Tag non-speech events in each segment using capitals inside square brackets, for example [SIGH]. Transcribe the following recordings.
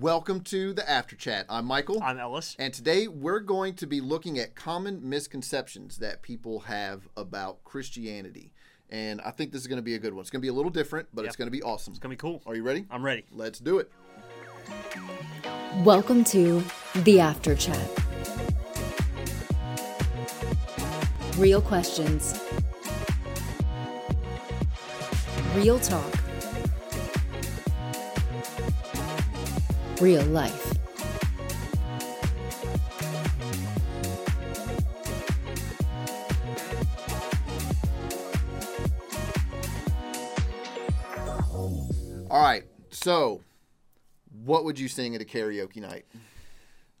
Welcome to the After Chat. I'm Michael. I'm Ellis. And today we're going to be looking at common misconceptions that people have about Christianity. And I think this is going to be a good one. It's going to be a little different, but it's going to be awesome. It's gonna be cool. Are you ready? I'm ready. Let's do it. Welcome to the After Chat. Real questions. Real talk. Real life. All right. So, what would you sing at a karaoke night?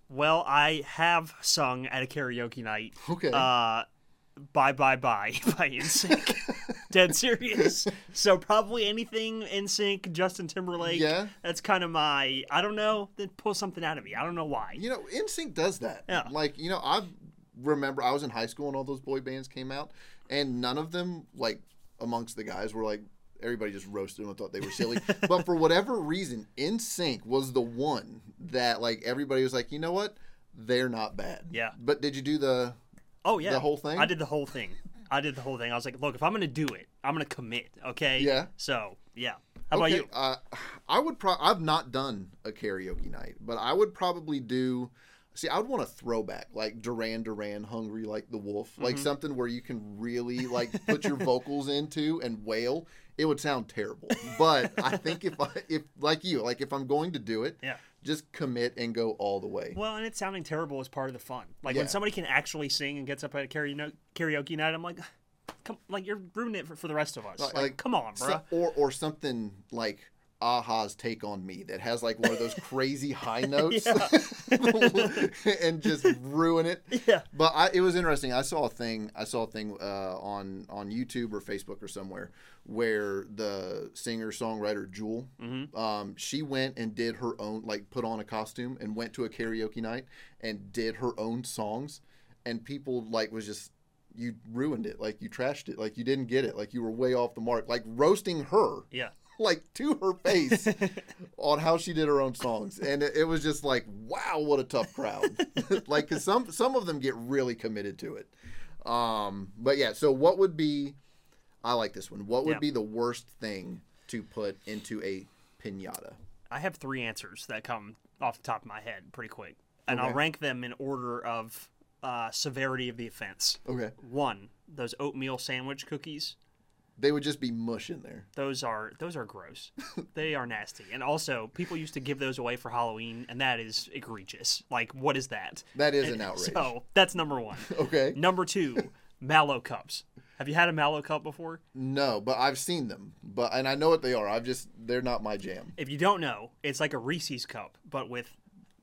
Well, I have sung at a karaoke night. Okay. Uh, Bye Bye Bye [LAUGHS] by NSYNC. [LAUGHS] Dead serious. [LAUGHS] So probably anything NSYNC, Justin Timberlake. Yeah. That's kind of my. I don't know. Then pull something out of me. I don't know why. You know, NSYNC does that. Yeah. Like, you know, I remember I was in high school and all those boy bands came out, and none of them, like, amongst the guys were like, everybody just roasted them and thought they were silly. [LAUGHS] but for whatever reason, NSYNC was the one that, like, everybody was like, you know what? They're not bad. Yeah. But did you do the. Oh yeah. The whole thing? I did the whole thing. I did the whole thing. I was like, look, if I'm gonna do it, I'm gonna commit. Okay. Yeah. So yeah. How about you? Uh, I would pro. I've not done a karaoke night, but I would probably do. See, I would want a throwback like Duran Duran, "Hungry Like the Wolf," like Mm-hmm. something where you can really like put your [LAUGHS] vocals into and wail. It would sound terrible, but I think if I if like you, like if I'm going to do it, Yeah. Just commit and go all the way. Well, and it sounding terrible is part of the fun. Like Yeah. when somebody can actually sing and gets up at a karaoke karaoke night, I'm like, [SIGHS] come, like you're ruining it for, for the rest of us. Like, like, come on, bro. So- or or something like a-ha's "Take on Me" that has like one of those [LAUGHS] crazy high notes [LAUGHS] and just ruin it. Yeah. But I, it was interesting. I saw a thing. I saw a thing uh, on on YouTube or Facebook or somewhere where the singer songwriter Jewel, Mm-hmm. um, she went and did her own like put on a costume and went to a karaoke night and did her own songs, and people like was just. You ruined it, like you trashed it, like you didn't get it, like you were way off the mark, like roasting her yeah. [LAUGHS] like to her face [LAUGHS] on how she did her own songs, and it, it was just like, wow, what a tough crowd. [LAUGHS] like, cause some some of them get really committed to it. Um, but yeah, so what would be? I like this one. What would Yeah. be the worst thing to put into a pinata? I have three answers that come off the top of my head pretty quick, and Okay. I'll rank them in order of uh, severity of the offense. Okay, One, those oatmeal sandwich cookies. They would just be mush in there. Those are those are gross. they are nasty. And also, people used to give those away for Halloween, and that is egregious. Like, what is that? That is an outrage. So that's number one. [LAUGHS] Okay, Number two, Mallo Cups. Have you had a Mallo Cup before? no, but I've seen them, but and I know what they are. I've just they're not my jam. If you don't know, it's like a Reese's cup, but with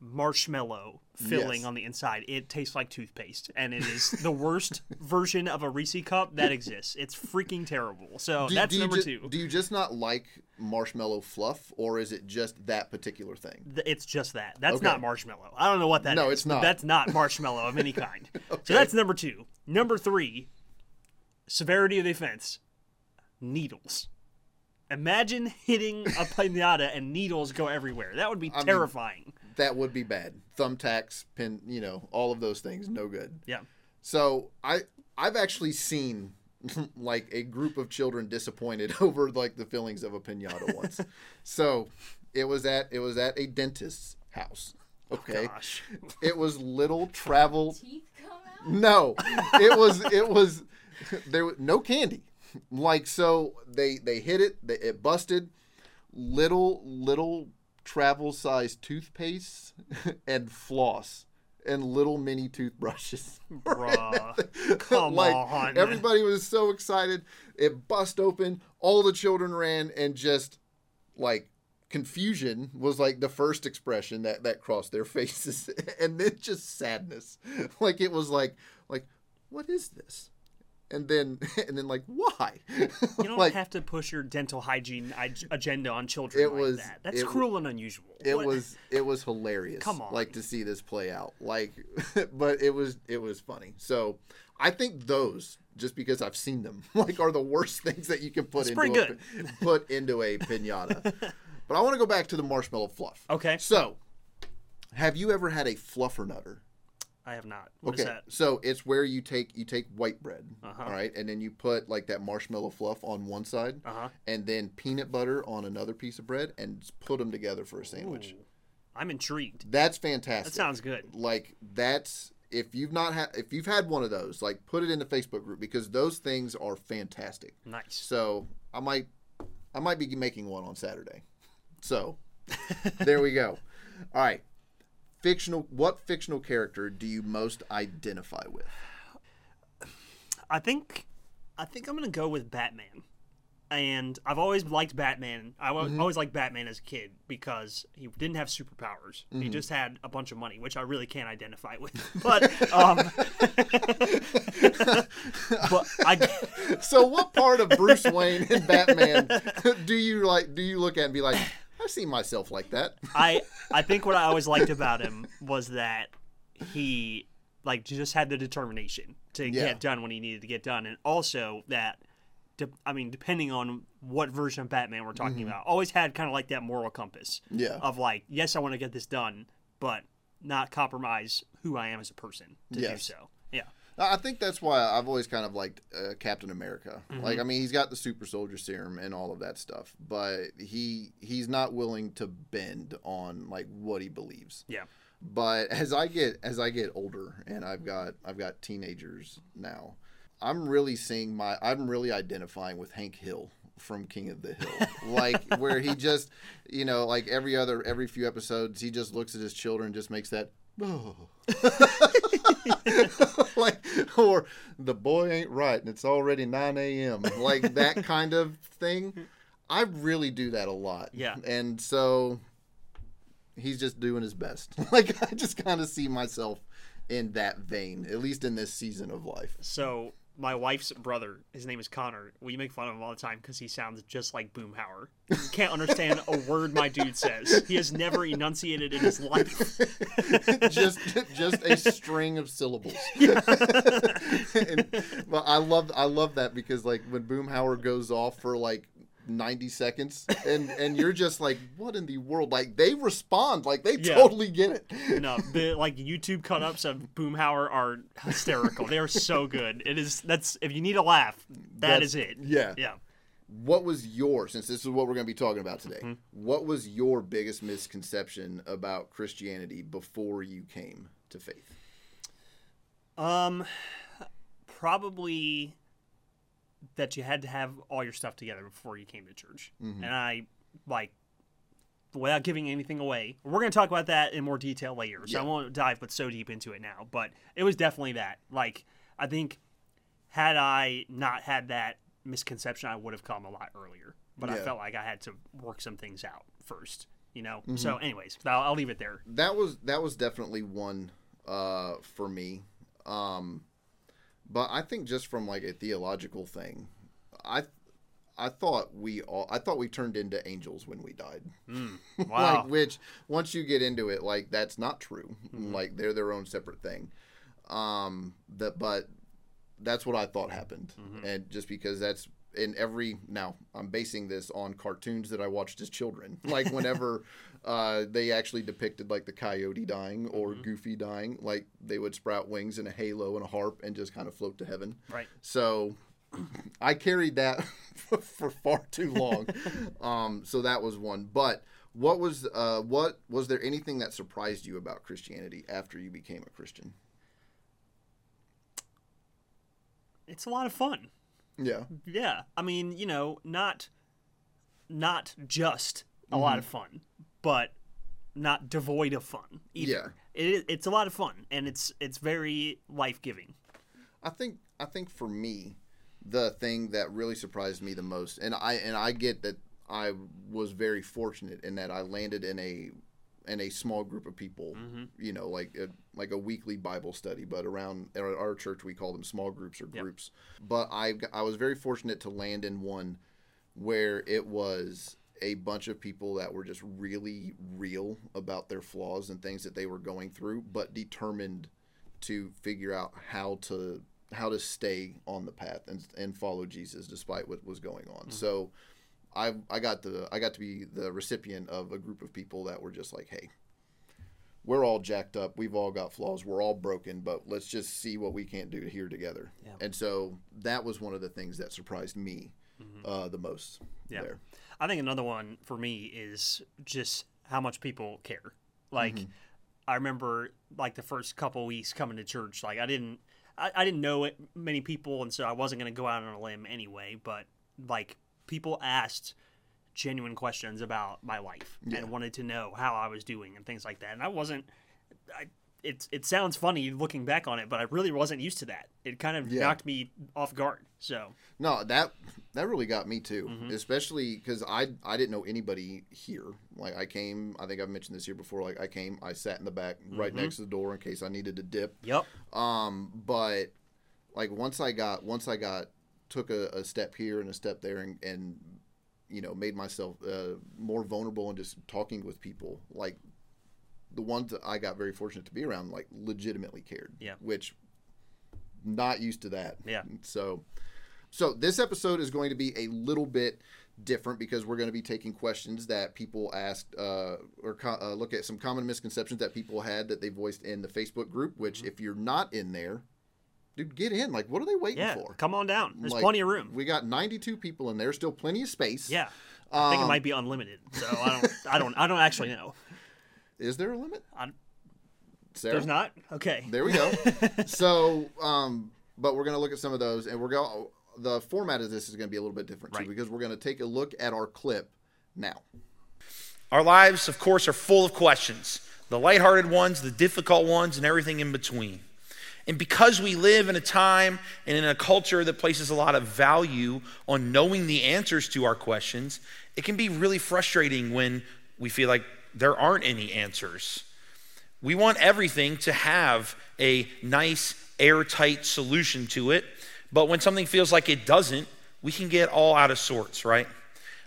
marshmallow filling Yes. on the inside. It tastes like toothpaste, and it is the worst [LAUGHS] version of a Reese cup that exists. It's freaking terrible. So Do- that's do number ju- two. Do you just not like marshmallow fluff, or is it just that particular thing? It's just that. That's Okay. not marshmallow. I don't know what that is. No, it's not. That's not marshmallow of any kind. [LAUGHS] So that's number two. Number three, severity of the offense, needles. Imagine hitting a pinata and needles go everywhere. That would be mean- terrifying. That would be bad. Thumbtacks, pin, you know, all of those things, no good. yeah. So I I've actually seen [LAUGHS] like a group of children disappointed [LAUGHS] over like the fillings of a pinata once. [LAUGHS] so it was at it was at a dentist's house. Oh, okay. Gosh. It was little travel teeth come out? No, it was it was there was no candy. Like so, they they hit it, they, it busted. Little little travel size toothpaste [LAUGHS] and floss and little mini toothbrushes. [LAUGHS] Bruh. [LAUGHS] Come like on. everybody was so excited. It bust open. All the children ran and just like confusion was like the first expression that that crossed their faces and then just sadness like it was like like what is this and then [LAUGHS] and then like why You don't [LAUGHS] like have to push your dental hygiene agenda on children It like was- that. That's it- cruel and unusual. it What- was it was hilarious Come on. like to see this play out like [LAUGHS] but it was it was funny so i think those just because i've seen them like are the worst things that you can put It's into pretty a, put into a piñata But I want to go back to the marshmallow fluff. Okay. So, have you ever had a fluffernutter? I have not. What is okay, that? so it's where you take you take white bread, Uh-huh. all right, and then you put like that marshmallow fluff on one side, Uh huh. and then peanut butter on another piece of bread, and put them together for a sandwich. I'm intrigued. That's fantastic. That sounds good. like that's if you've not had if you've had one of those, like put it in the Facebook group because those things are fantastic. Nice. So I might I might be making one on Saturday. So [LAUGHS] there we go. All right. Fictional what fictional character do you most identify with? I think I think I'm gonna go with Batman. And I've always liked Batman. I Mm-hmm. always liked Batman as a kid because he didn't have superpowers. He Mm-hmm. just had a bunch of money, which I really can't identify with. [LAUGHS] But um, [LAUGHS] but I So what part of Bruce Wayne and Batman [LAUGHS] do you like do you look at and be like, I see myself like that? I I [LAUGHS] think what I always liked about him was that he like just had the determination to Yeah. get done when he needed to get done, and also that. de- I mean, depending on what version of Batman we're talking about, always had kind of like that moral compass Mm-hmm. Yeah. of like, yes, I want to get this done, but not compromise who I am as a person to do so. I think that's why I've always kind of liked uh, Captain America. Mm-hmm. Like, I mean, he's got the super soldier serum and all of that stuff, but he he's not willing to bend on like what he believes. yeah, But [LAUGHS] as I get as I get older and I've got I've got teenagers now, I'm really seeing my I'm really identifying with Hank Hill from King of the Hill. [LAUGHS] like where he just, you know, like every other every few episodes he just looks at his children just makes that oh. [LAUGHS] [LAUGHS] like or the boy ain't right and it's already 9 a.m. Like that kind of thing. I really do that a lot. Yeah. And so he's just doing his best. [LAUGHS] like I just kind of see myself in that vein, at least in this season of life. So my wife's brother, his name is Connor. We make fun of him all the time because he sounds just like Boomhauer. Can't understand a [LAUGHS] word my dude says. He has never enunciated in his life. [LAUGHS] just just a string of syllables. [LAUGHS] and, well, I love I love that because like when Boomhauer goes off for like 90 seconds and and you're just like what in the world like they respond like they Yeah. totally get it No, [LAUGHS] the like YouTube cut ups of Boomhauer are hysterical. They are so good. It is that's if you need a laugh, That's- that is it. yeah. Yeah. what was your since this is what we're going to be talking about today Mm-hmm. what was your biggest misconception about christianity before you came to faith Um, probably that you had to have all your stuff together before you came to church, Mm-hmm. and I like without giving anything away. We're going to talk about that in more detail later, so I won't dive but so deep into it now. But it was definitely that. Like I think had I not had that misconception, I would have come a lot earlier. But I felt like I had to work some things out first. You know. Mm-hmm. So, anyways, I'll, I'll leave it there. that was that was definitely one uh for me um but i think just from like a theological thing i i thought we all i thought we turned into angels when we died. Hmm. [LAUGHS] Wow. like which once you get into it like that's not true. Hmm. Like they're their own separate thing. Um that but that's what i thought happened. Mm-hmm. And just because that's in every now i'm basing this on cartoons that i watched as children [LAUGHS] like whenever [LAUGHS] uh they actually depicted like the coyote dying or goofy dying like they would sprout wings and a halo and a harp and just kind of float to heaven right. so [CLEARS THROAT] I carried that [LAUGHS] for far too long. um, so that was one. But what was uh, what was there anything that surprised you about Christianity after you became a Christian? It's a lot of fun. Yeah. Yeah, I mean, you know, not not just a lot of mm-hmm. fun, but not devoid of fun either. It is, it's a lot of fun, and it's it's very life giving. I think I think for me, the thing that really surprised me the most, and I and I get that I was very fortunate in that I landed in a in a small group of people, mm-hmm. you know, like a, like a weekly Bible study, but around our, our church we call them small groups or groups. But I I was very fortunate to land in one where it was a bunch of people that were just really real about their flaws and things that they were going through, but determined to figure out how to how to stay on the path and, and follow Jesus despite what was going on. Mm-hmm. So I I got the I got to be the recipient of a group of people that were just like, hey, we're all jacked up. We've all got flaws. We're all broken, but let's just see what we can't do here together. Yeah. And so that was one of the things that surprised me uh, the most. Mm-hmm. Yeah. There. I think another one for me is just how much people care. Like, I remember like the first couple weeks coming to church, like I didn't, I, I didn't know it, many people, and so I wasn't going to go out on a limb anyway. But like people asked genuine questions about my life Yeah. and wanted to know how I was doing and things like that. And I wasn't. I, it, it sounds funny looking back on it, but I really wasn't used to that. It kind of Yeah. knocked me off guard. So No, that that really got me too, Mm-hmm. especially because I I didn't know anybody here. Like I came, I think I've mentioned this here before. Like I came, I sat in the back, right Mm-hmm. next to the door in case I needed to dip. yep, Um, but like once I got once I got took a, a step here and a step there and, and you know made myself uh, more vulnerable and just talking with people like the ones that I got very fortunate to be around like legitimately cared. Yeah. Which not used to that. Yeah. So so this episode is going to be a little bit different because we're going to be taking questions that people asked uh, or co- uh, look at some common misconceptions that people had that they voiced in the Facebook group. Which, Mm-hmm. if you're not in there, dude, get in. Like, what are they waiting yeah. for? Come on down. There's Like, plenty of room. We got 92 people in there, still plenty of space. Yeah. I think it Um, might be unlimited. So I don't I don't I don't actually know. Is there a limit? I- Sarah? There's not? Okay. There we go. [LAUGHS] so, um, but we're going to look at some of those, and we're going. The format of this is going to be a little bit different Right. too, because we're going to take a look at our clip now. Our lives, of course, are full of questions the lighthearted ones, the difficult ones, and everything in between. And because we live in a time and in a culture that places a lot of value on knowing the answers to our questions, it can be really frustrating when we feel like there aren't any answers. We want everything to have a nice, airtight solution to it, but when something feels like it doesn't, we can get all out of sorts, right?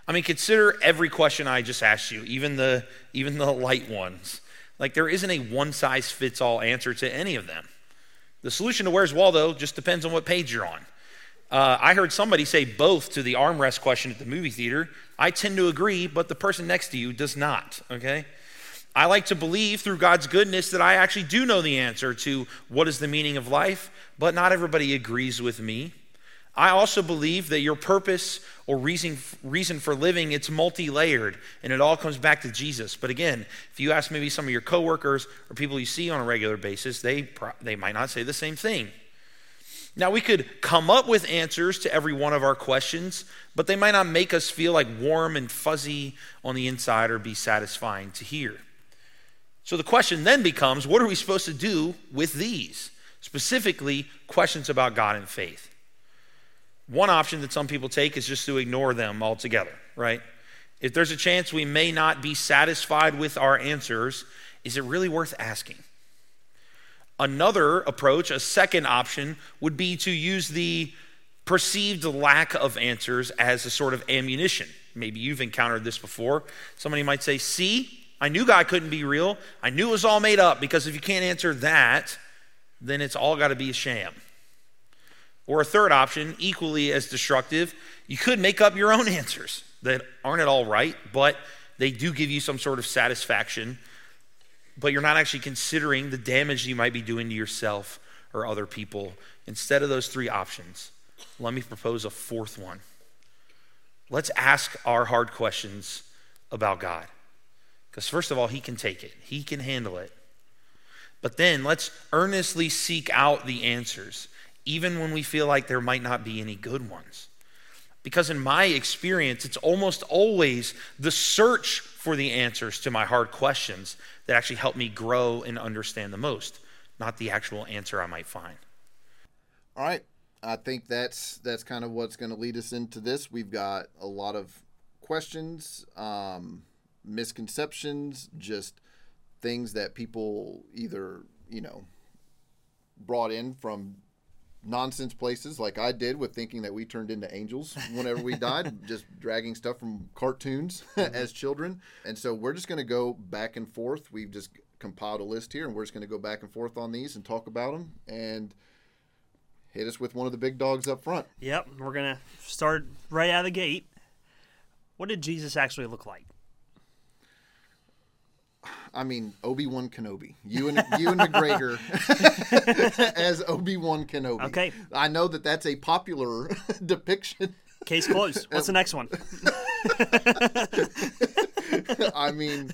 I mean, consider every question I just asked you, even the even the light ones. Like there isn't a one size fits all answer to any of them. The solution to where's Waldo just depends on what page you're on. Uh, I heard somebody say both to the armrest question at the movie theater. I tend to agree, but the person next to you does not. Okay. I like to believe through God's goodness that I actually do know the answer to what is the meaning of life, but not everybody agrees with me. I also believe that your purpose or reason, reason for living it's multi-layered and it all comes back to Jesus. But again, if you ask maybe some of your coworkers or people you see on a regular basis, they they might not say the same thing. Now we could come up with answers to every one of our questions, but they might not make us feel like warm and fuzzy on the inside or be satisfying to hear. So the question then becomes what are we supposed to do with these? Specifically, questions about God and faith. One option that some people take is just to ignore them altogether, right? If there's a chance we may not be satisfied with our answers, is it really worth asking? Another approach, a second option, would be to use the perceived lack of answers as a sort of ammunition. Maybe you've encountered this before. Somebody might say, See, I knew God couldn't be real. I knew it was all made up because if you can't answer that, then it's all got to be a sham. Or a third option, equally as destructive, you could make up your own [LAUGHS] answers that aren't at all right, but they do give you some sort of satisfaction, but you're not actually considering the damage you might be doing to yourself or other people. Instead of those three options, let me propose a fourth one. Let's ask our hard questions about God. Because, first of all, He can take it, He can handle it. But then let's earnestly seek out the answers, even when we feel like there might not be any good ones. Because, in my experience, it's almost always the search for the answers to my hard questions that actually help me grow and understand the most, not the actual answer I might find. All right. I think that's that's kind of what's going to lead us into this. We've got a lot of questions, um, misconceptions, just things that people either you know brought in from nonsense places, like I did with thinking that we turned into angels whenever we died, [LAUGHS] just dragging stuff from cartoons [LAUGHS] mm-hmm. as children. And so we're just going to go back and forth. We've just compiled a list here, and we're just going to go back and forth on these and talk about them and hit us with one of the big dogs up front. Yep, we're gonna start right out of the gate. What did Jesus actually look like? I mean, Obi Wan Kenobi. Ewan you and McGregor [LAUGHS] as Obi Wan Kenobi. Okay. I know that that's a popular [LAUGHS] depiction. Case closed. [LAUGHS] What's the next one? I mean,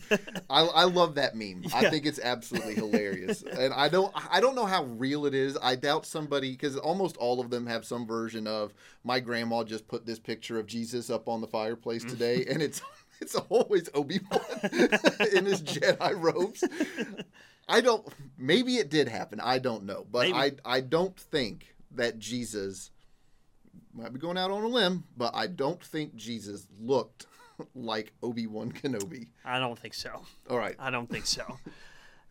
I, I love that meme. I think it's absolutely hilarious, and I don't I don't know how real it is. I doubt somebody because almost all of them have some version of my grandma just put this picture of Jesus up on the fireplace mm. today, and it's it's always Obi Wan [LAUGHS] in his Jedi robes. I don't. Maybe it did happen. I don't know, but Maybe. I I don't think that Jesus might be going out on a limb, but I don't think Jesus looked [LAUGHS] like Obi Wan Kenobi. I don't think so. All right, I don't think so.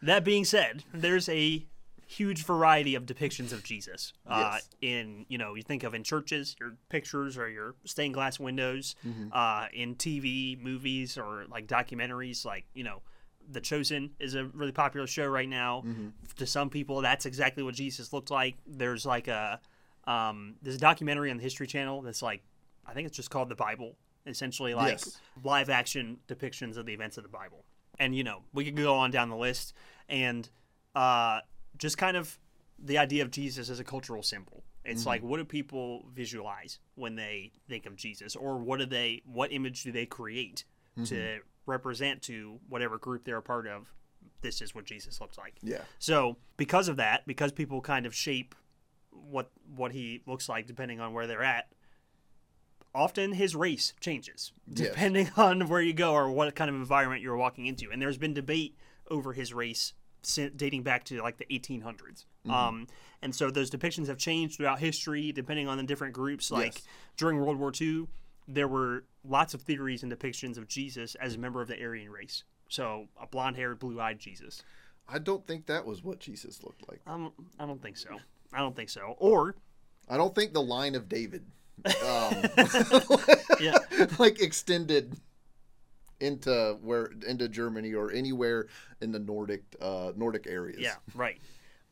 that being said, there's a huge variety of depictions of Jesus. Uh, Yes. in you know, you think of in churches, your pictures or your stained glass windows, Mm-hmm. uh, in TV, movies, or like documentaries, like you know. The Chosen is a really popular show right now. Mm-hmm. To some people, that's exactly what Jesus looked like. There's like a um, there's a documentary on the History Channel that's like I think it's just called the Bible. Essentially, like Yes. live action depictions of the events of the Bible. And you know, we could go on down the list and uh, just kind of the idea of Jesus as a cultural symbol. It's like mm-hmm. what do people visualize when they think of Jesus, or what do they, what image do they create to mm-hmm. represent to whatever group they're a part of? This is what Jesus looks like. yeah, So because of that, because people kind of shape what what he looks like depending on where they're at, often his race changes Yes. depending [LAUGHS] on where you go or what kind of environment you're walking into. And there's been debate over his race dating back to like the 1800s. Um, and so those depictions have changed throughout history depending on the different groups. Like Yes. during World War II, there were lots of theories and depictions of Jesus as a member of the Aryan race. So a blonde-haired, blue-eyed Jesus. I don't think that was what Jesus looked like. I don't, I don't think so. I don't think so. Or I don't think the line of David, um, [LAUGHS] yeah, [LAUGHS] like extended into where into Germany or anywhere in the Nordic uh, Nordic areas. yeah, right.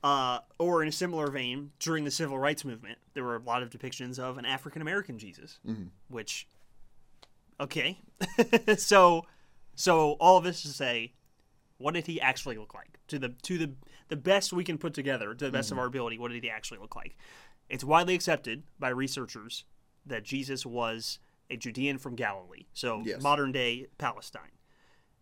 Uh, or in a similar vein, during the civil rights movement, there were a lot of depictions of an African American Jesus, which, okay, [LAUGHS] so, so all of this to say, what did he actually look like to the to the the best we can put together, to the best of our ability? What did he actually look like? It's widely accepted by researchers that Jesus was a Judean from Galilee, so Yes. modern day Palestine.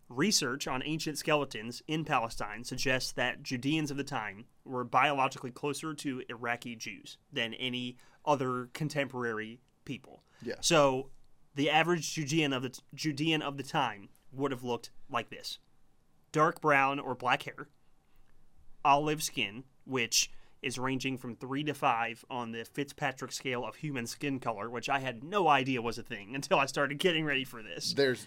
Research on ancient skeletons in Palestine suggests that Judeans of the time were biologically closer to Iraqi Jews than any other contemporary people. Yeah. So the average Judean of the Judean of the time would have looked like this: dark brown or black hair, olive skin, which is ranging from three to five on the Fitzpatrick scale of human skin color, which I had no idea was a thing [LAUGHS] until I started getting ready for this. There's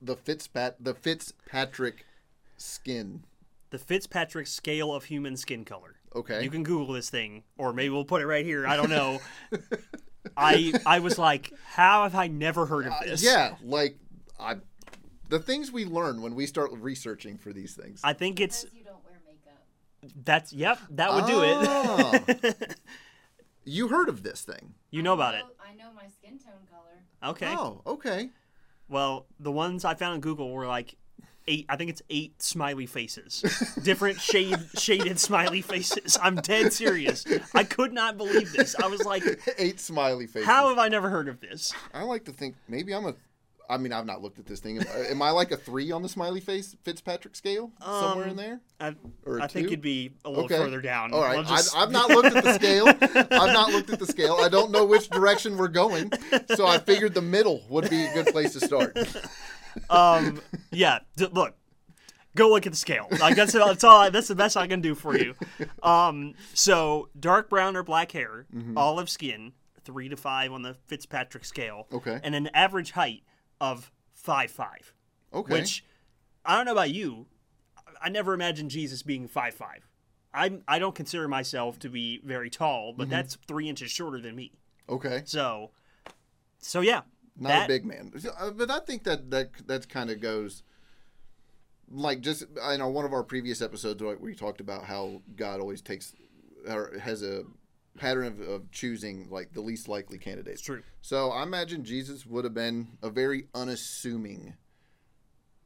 the Fitzpat the Fitzpatrick skin. The Fitzpatrick scale of human skin color. Okay. You can Google this thing, or maybe we'll put it right here. I don't know. [LAUGHS] I I was like, how have I never heard of this? Uh, Yeah, like I, the things we learn when we start researching for these things. I think it's Because you don't wear makeup. That's yep, that would do it. Ah. [LAUGHS] you heard of this thing? you know about it. I know my skin tone color. Okay. Oh, okay. Well, the ones I found on Google were like eight. I think it's eight smiley faces, [LAUGHS] different shade shaded smiley faces. I'm dead serious. I could not believe this. I was like, [LAUGHS] Eight smiley faces. how have I never heard of this? I like to think maybe I'm a. I mean, I've not looked at this thing. Am, am I like a three on the smiley face Fitzpatrick scale somewhere in there? I, Or I think you'd be a little Okay. further down. All right, just- I, I've not looked at the scale. [LAUGHS] I've not looked at the scale. I don't know which direction we're going, so I figured the middle would be a good place to start. [LAUGHS] um, yeah. D- look, go look at the scale. Like that's that's all. I, that's the best I can do for you. Um, so dark brown or black hair, Mm-hmm. olive skin, three to five on the Fitzpatrick scale. Okay. And an average height of five five. Okay. Which I don't know about you. I never imagined Jesus being five five. I I don't consider myself to be very tall, Mm-hmm. but that's three inches shorter than me. okay. So, so yeah, Not that- a big man, Uh, but I think that that that kind of goes. Like just I know one of our previous episodes like we talked about how God always takes or has a pattern of, of choosing like the least likely candidate. It's true. So I imagine Jesus would have been a very unassuming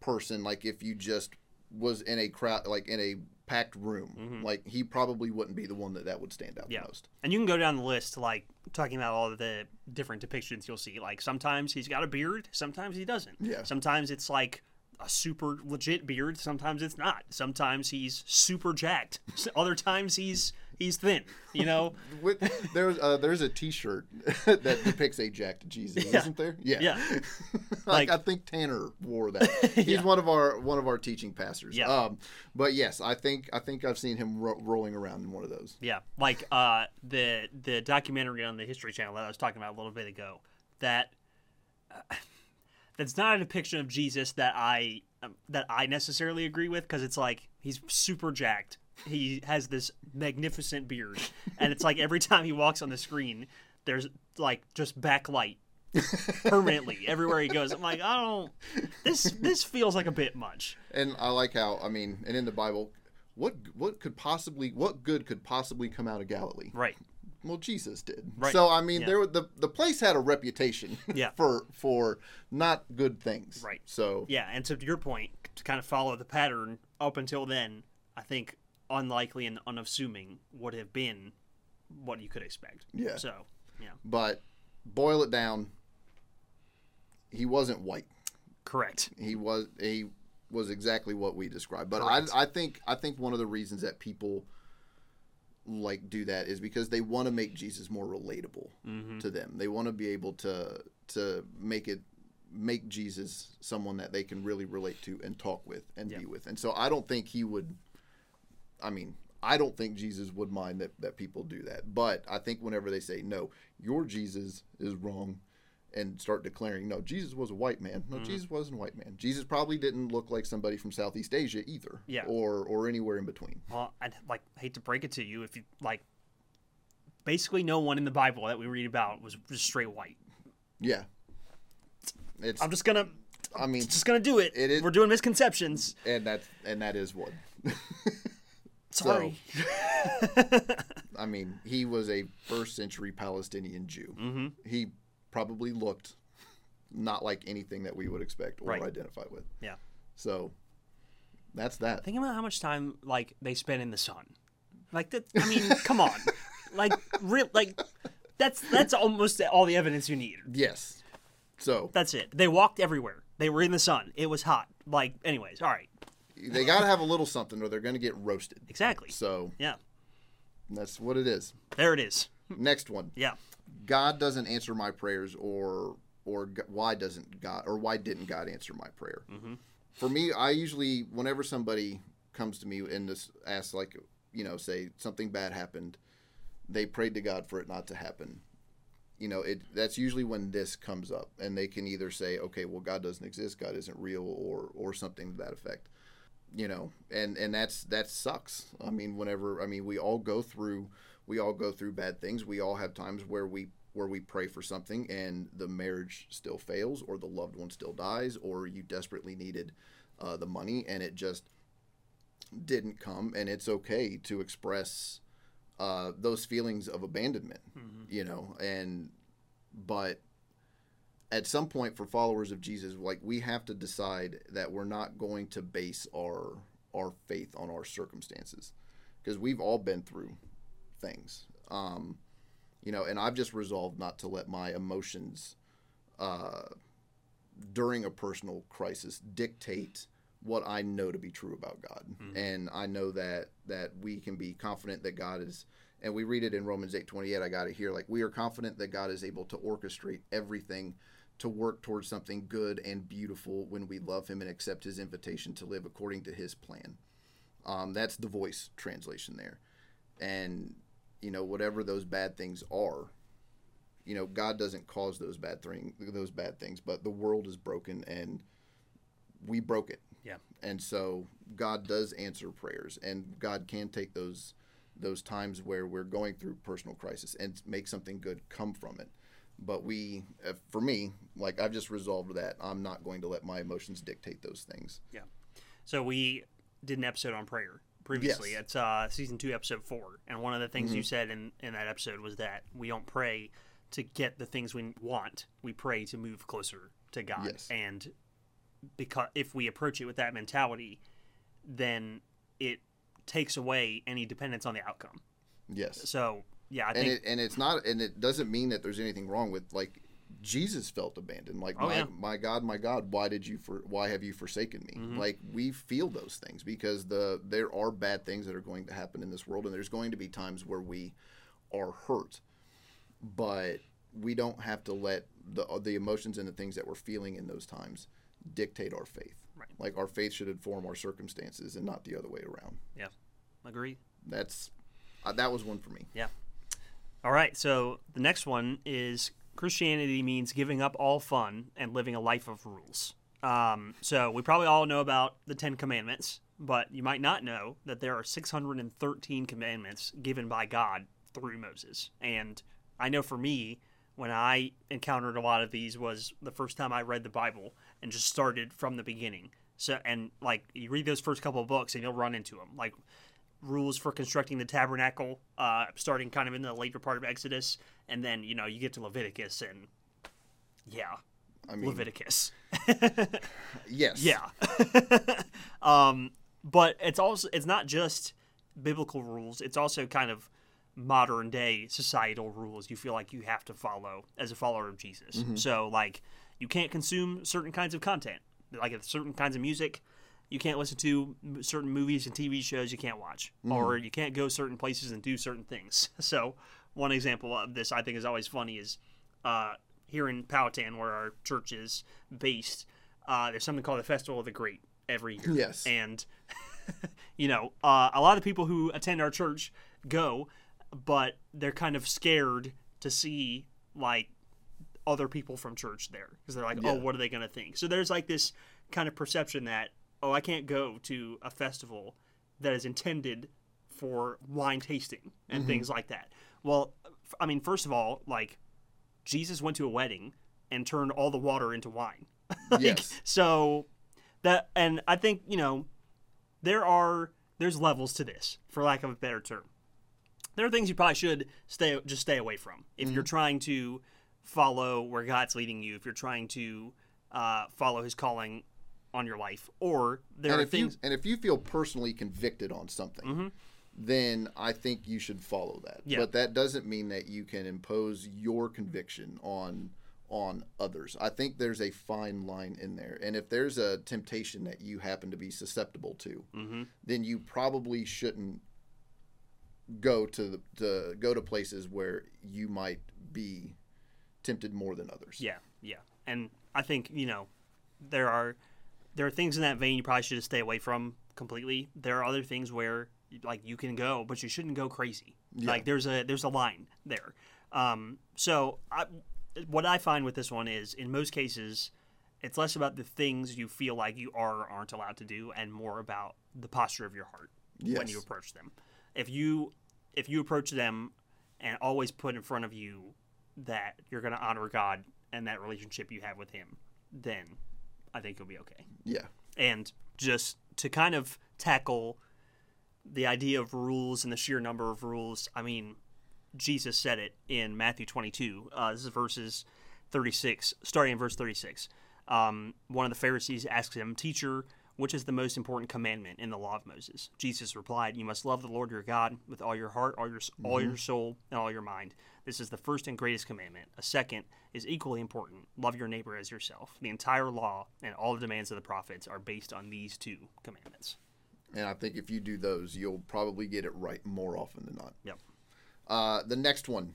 person. Like if you just was in a crowd, like in a packed room, like he probably wouldn't be the one that that would stand out Mm-hmm. Yeah. the most. And you can go down the list, like talking about all the different depictions you'll see. Like sometimes he's got a beard, sometimes he doesn't. Yeah. Sometimes it's like a super legit beard, sometimes it's not. Sometimes he's super jacked. [LAUGHS] Other times he's he's thin. You know? [LAUGHS] With, there's uh, there's a T-shirt [LAUGHS] that depicts a jacked Jesus, Yeah. isn't there? Yeah. Yeah. [LAUGHS] like, Like- I think Tanner wore that. He's one of our one of our teaching pastors. Yeah. Um, but yes, I think I think I've seen him ro- rolling around in one of those. Yeah, like uh, the the documentary on the History Channel that I was talking about a little bit ago. That uh, that's not a depiction of Jesus that I um, that I necessarily agree with because it's like he's super jacked. He has this magnificent beard, and it's like every time he walks on the screen, there's like just backlight [LAUGHS] permanently everywhere he goes. I'm like, I don't. This this feels like a bit much. And I like how I mean, and in the Bible, what what could possibly what good could possibly come out of Galilee? Right. Well, Jesus did. Right. So I mean, Yeah. there the the place had a reputation [LAUGHS] Yeah. for for not good things. Right. So Yeah, and to your point, to kind of follow the pattern up until then, I think unlikely and unassuming would have been what you could expect. Yeah. So, yeah, but boil it down. He wasn't white. correct. he was he was exactly what we described. But I, I think I think one of the reasons that people like do that is because they want to make Jesus more relatable mm-hmm. to them. They want to be able to to make it make Jesus someone that they can really relate to and talk with and be with. And so I don't think he would I mean, I don't think Jesus would mind that, that people do that. But I think whenever they say, no, your Jesus is wrong, and start declaring, no, Jesus was a white man. Mm-hmm. No, Jesus wasn't a white man. Jesus probably didn't look like somebody from Southeast Asia either. Yeah. Or, or anywhere in between. Well, I'd like hate to break it to you if you like. Basically, no one in the Bible that we read about was just straight white. Yeah. It's, I'm just gonna, I mean, just gonna do it. It is- We're doing misconceptions. and that's, and that is one. [LAUGHS] Sorry. [LAUGHS] I mean, he was a first century Palestinian Jew. Mm-hmm. He probably looked not like anything that we would expect or Right. identify with. Yeah. So that's that. Think about how much time like they spend in the sun. Like that. I mean, [LAUGHS] come on. Like real. Like that's that's almost all the evidence you need. Yes. So That's it. They walked everywhere. They were in the sun. It was hot. Like, anyways, all right. They got to have a little something or they're going to get roasted. Exactly. So Yeah. that's what it is. There it is. Next one. [LAUGHS] Yeah. God doesn't answer my prayers or or why doesn't God or why didn't God answer my prayer? Mm-hmm. For me, I usually whenever somebody comes to me and this asks like you know say something bad happened, they prayed to God for it not to happen. You know, it that's usually when this comes up and they can either say, okay, well God doesn't exist, God isn't real or or something to that effect. You know, and and that's that sucks. I mean, whenever I mean, we all go through we all go through bad things. We all have times where we where we pray for something and the marriage still fails or the loved one still dies or you desperately needed uh, the money and it just didn't come and it's okay to express uh, those feelings of abandonment you know and but at some point for followers of jesus like we have to decide that we're not going to base our our faith on our circumstances because we've all been through things um, you know and i've just resolved not to let my emotions uh, during a personal crisis dictate what I know to be true about God. And I know that that we can be confident that God is and we read it in Romans 8:28 I got it here like we are confident that God is able to orchestrate everything to work towards something good and beautiful when we love him and accept his invitation to live according to his plan. Um, that's the voice translation there. And you know whatever those bad things are, you know God doesn't cause those bad thing those bad things, but the world is broken and we broke it. Yeah. And so God does answer prayers and God can take those those times where we're going through personal crisis and make something good come from it. But we uh, for me, like I've just resolved that I'm not going to let my emotions dictate those things. Yeah. So we did an episode on prayer previously. Yes. It's uh, season two, episode four, and one of the things Mm-hmm. you said in in that episode was that we don't pray to get the things we want. We pray to move closer to God, Yes. and because if we approach it with that mentality, then it takes away any dependence on the outcome. Yes. So yeah, I and think it and it's not and it doesn't mean that there's anything wrong with like Jesus felt abandoned. Like Oh, my yeah. my God, my God, why did you for why have you forsaken me? Mm-hmm. Like we feel those things because the there are bad things that are going to happen in this world and there's going to be times where we are hurt. But we don't have to let the the emotions and the things that we're feeling in those times dictate our faith. Right. Like our faith should inform our circumstances and not the other way around. yeah, agree. That's uh, that was one for me. Yeah. All right. So the next one is Christianity means giving up all fun and living a life of rules. Um, so we probably all know about the Ten Commandments, but you might not know that there are 613 commandments given by God through Moses. And I know for me, when I encountered a lot of these was the first time I read the Bible and just started from the beginning. So and like you read those first couple of books and you'll run into them. Like rules for constructing the tabernacle, uh, starting kind of in the later part of Exodus, and then you know you get to Leviticus and yeah, I mean, Leviticus, [LAUGHS] yes. yeah. [LAUGHS] um, but it's also it's not just biblical rules; it's also kind of modern day societal rules you feel like you have to follow as a follower of Jesus. So like you can't consume certain kinds of content, like certain kinds of music. You can't listen to certain movies and TV shows you can't watch, or you can't go certain places and do certain things. [LAUGHS] So, one example of this I think is always funny is uh, here in Powhatan, where our church is based. Uh, there's something called the Festival of the Grape every year. Yes. and [LAUGHS] you know, uh, a lot of people who attend our church go, but they're kind of scared to see like other people from church there because they're like, oh, what are they going to think? So there's like this kind of perception that, oh, I can't go to a festival that is intended for wine tasting and Mm-hmm. things like that. Well, I mean, first of all, like Jesus went to a wedding and turned all the water into wine. [LAUGHS] Like, Yes. So that, and I think you know, there are there's levels to this, for lack of a better term. There are things you probably should stay just stay away from if Mm-hmm. you're trying to follow where God's leading you. If you're trying to uh, follow His calling on your life, or there and are if things. you and if you feel personally convicted on something, then I think you should follow that. Yeah. But that doesn't mean that you can impose your conviction on on others. I think there's a fine line in there. And if there's a temptation that you happen to be susceptible to, Mm-hmm. then you probably shouldn't go to the to go to places where you might be tempted more than others. Yeah, yeah, and I think you know there are there are things in that vein you probably should stay away from completely. There are other things where like you can go, but you shouldn't go crazy. Yeah. Like there's a there's a line there. Um, so I, what I find with this one is in most cases it's less about the things you feel like you are or aren't allowed to do, and more about the posture of your heart when you approach them. If you if you approach them and always put in front of you that you're going to honor God and that relationship you have with Him, then I think you'll be okay. Yeah. And just to kind of tackle the idea of rules and the sheer number of rules, I mean, Jesus said it in Matthew 22. Uh, this is verses 36, starting in verse 36. Um, one of the Pharisees asks him, Teacher, which is the most important commandment in the law of Moses? Jesus replied, You must love the Lord your God with all your heart, all your, all your soul, and all your mind. This is the first and greatest commandment. A second is equally important love your neighbor as yourself. The entire law and all the demands of the prophets are based on these two commandments. And I think if you do those, you'll probably get it right more often than not. Yep. Uh, the next one.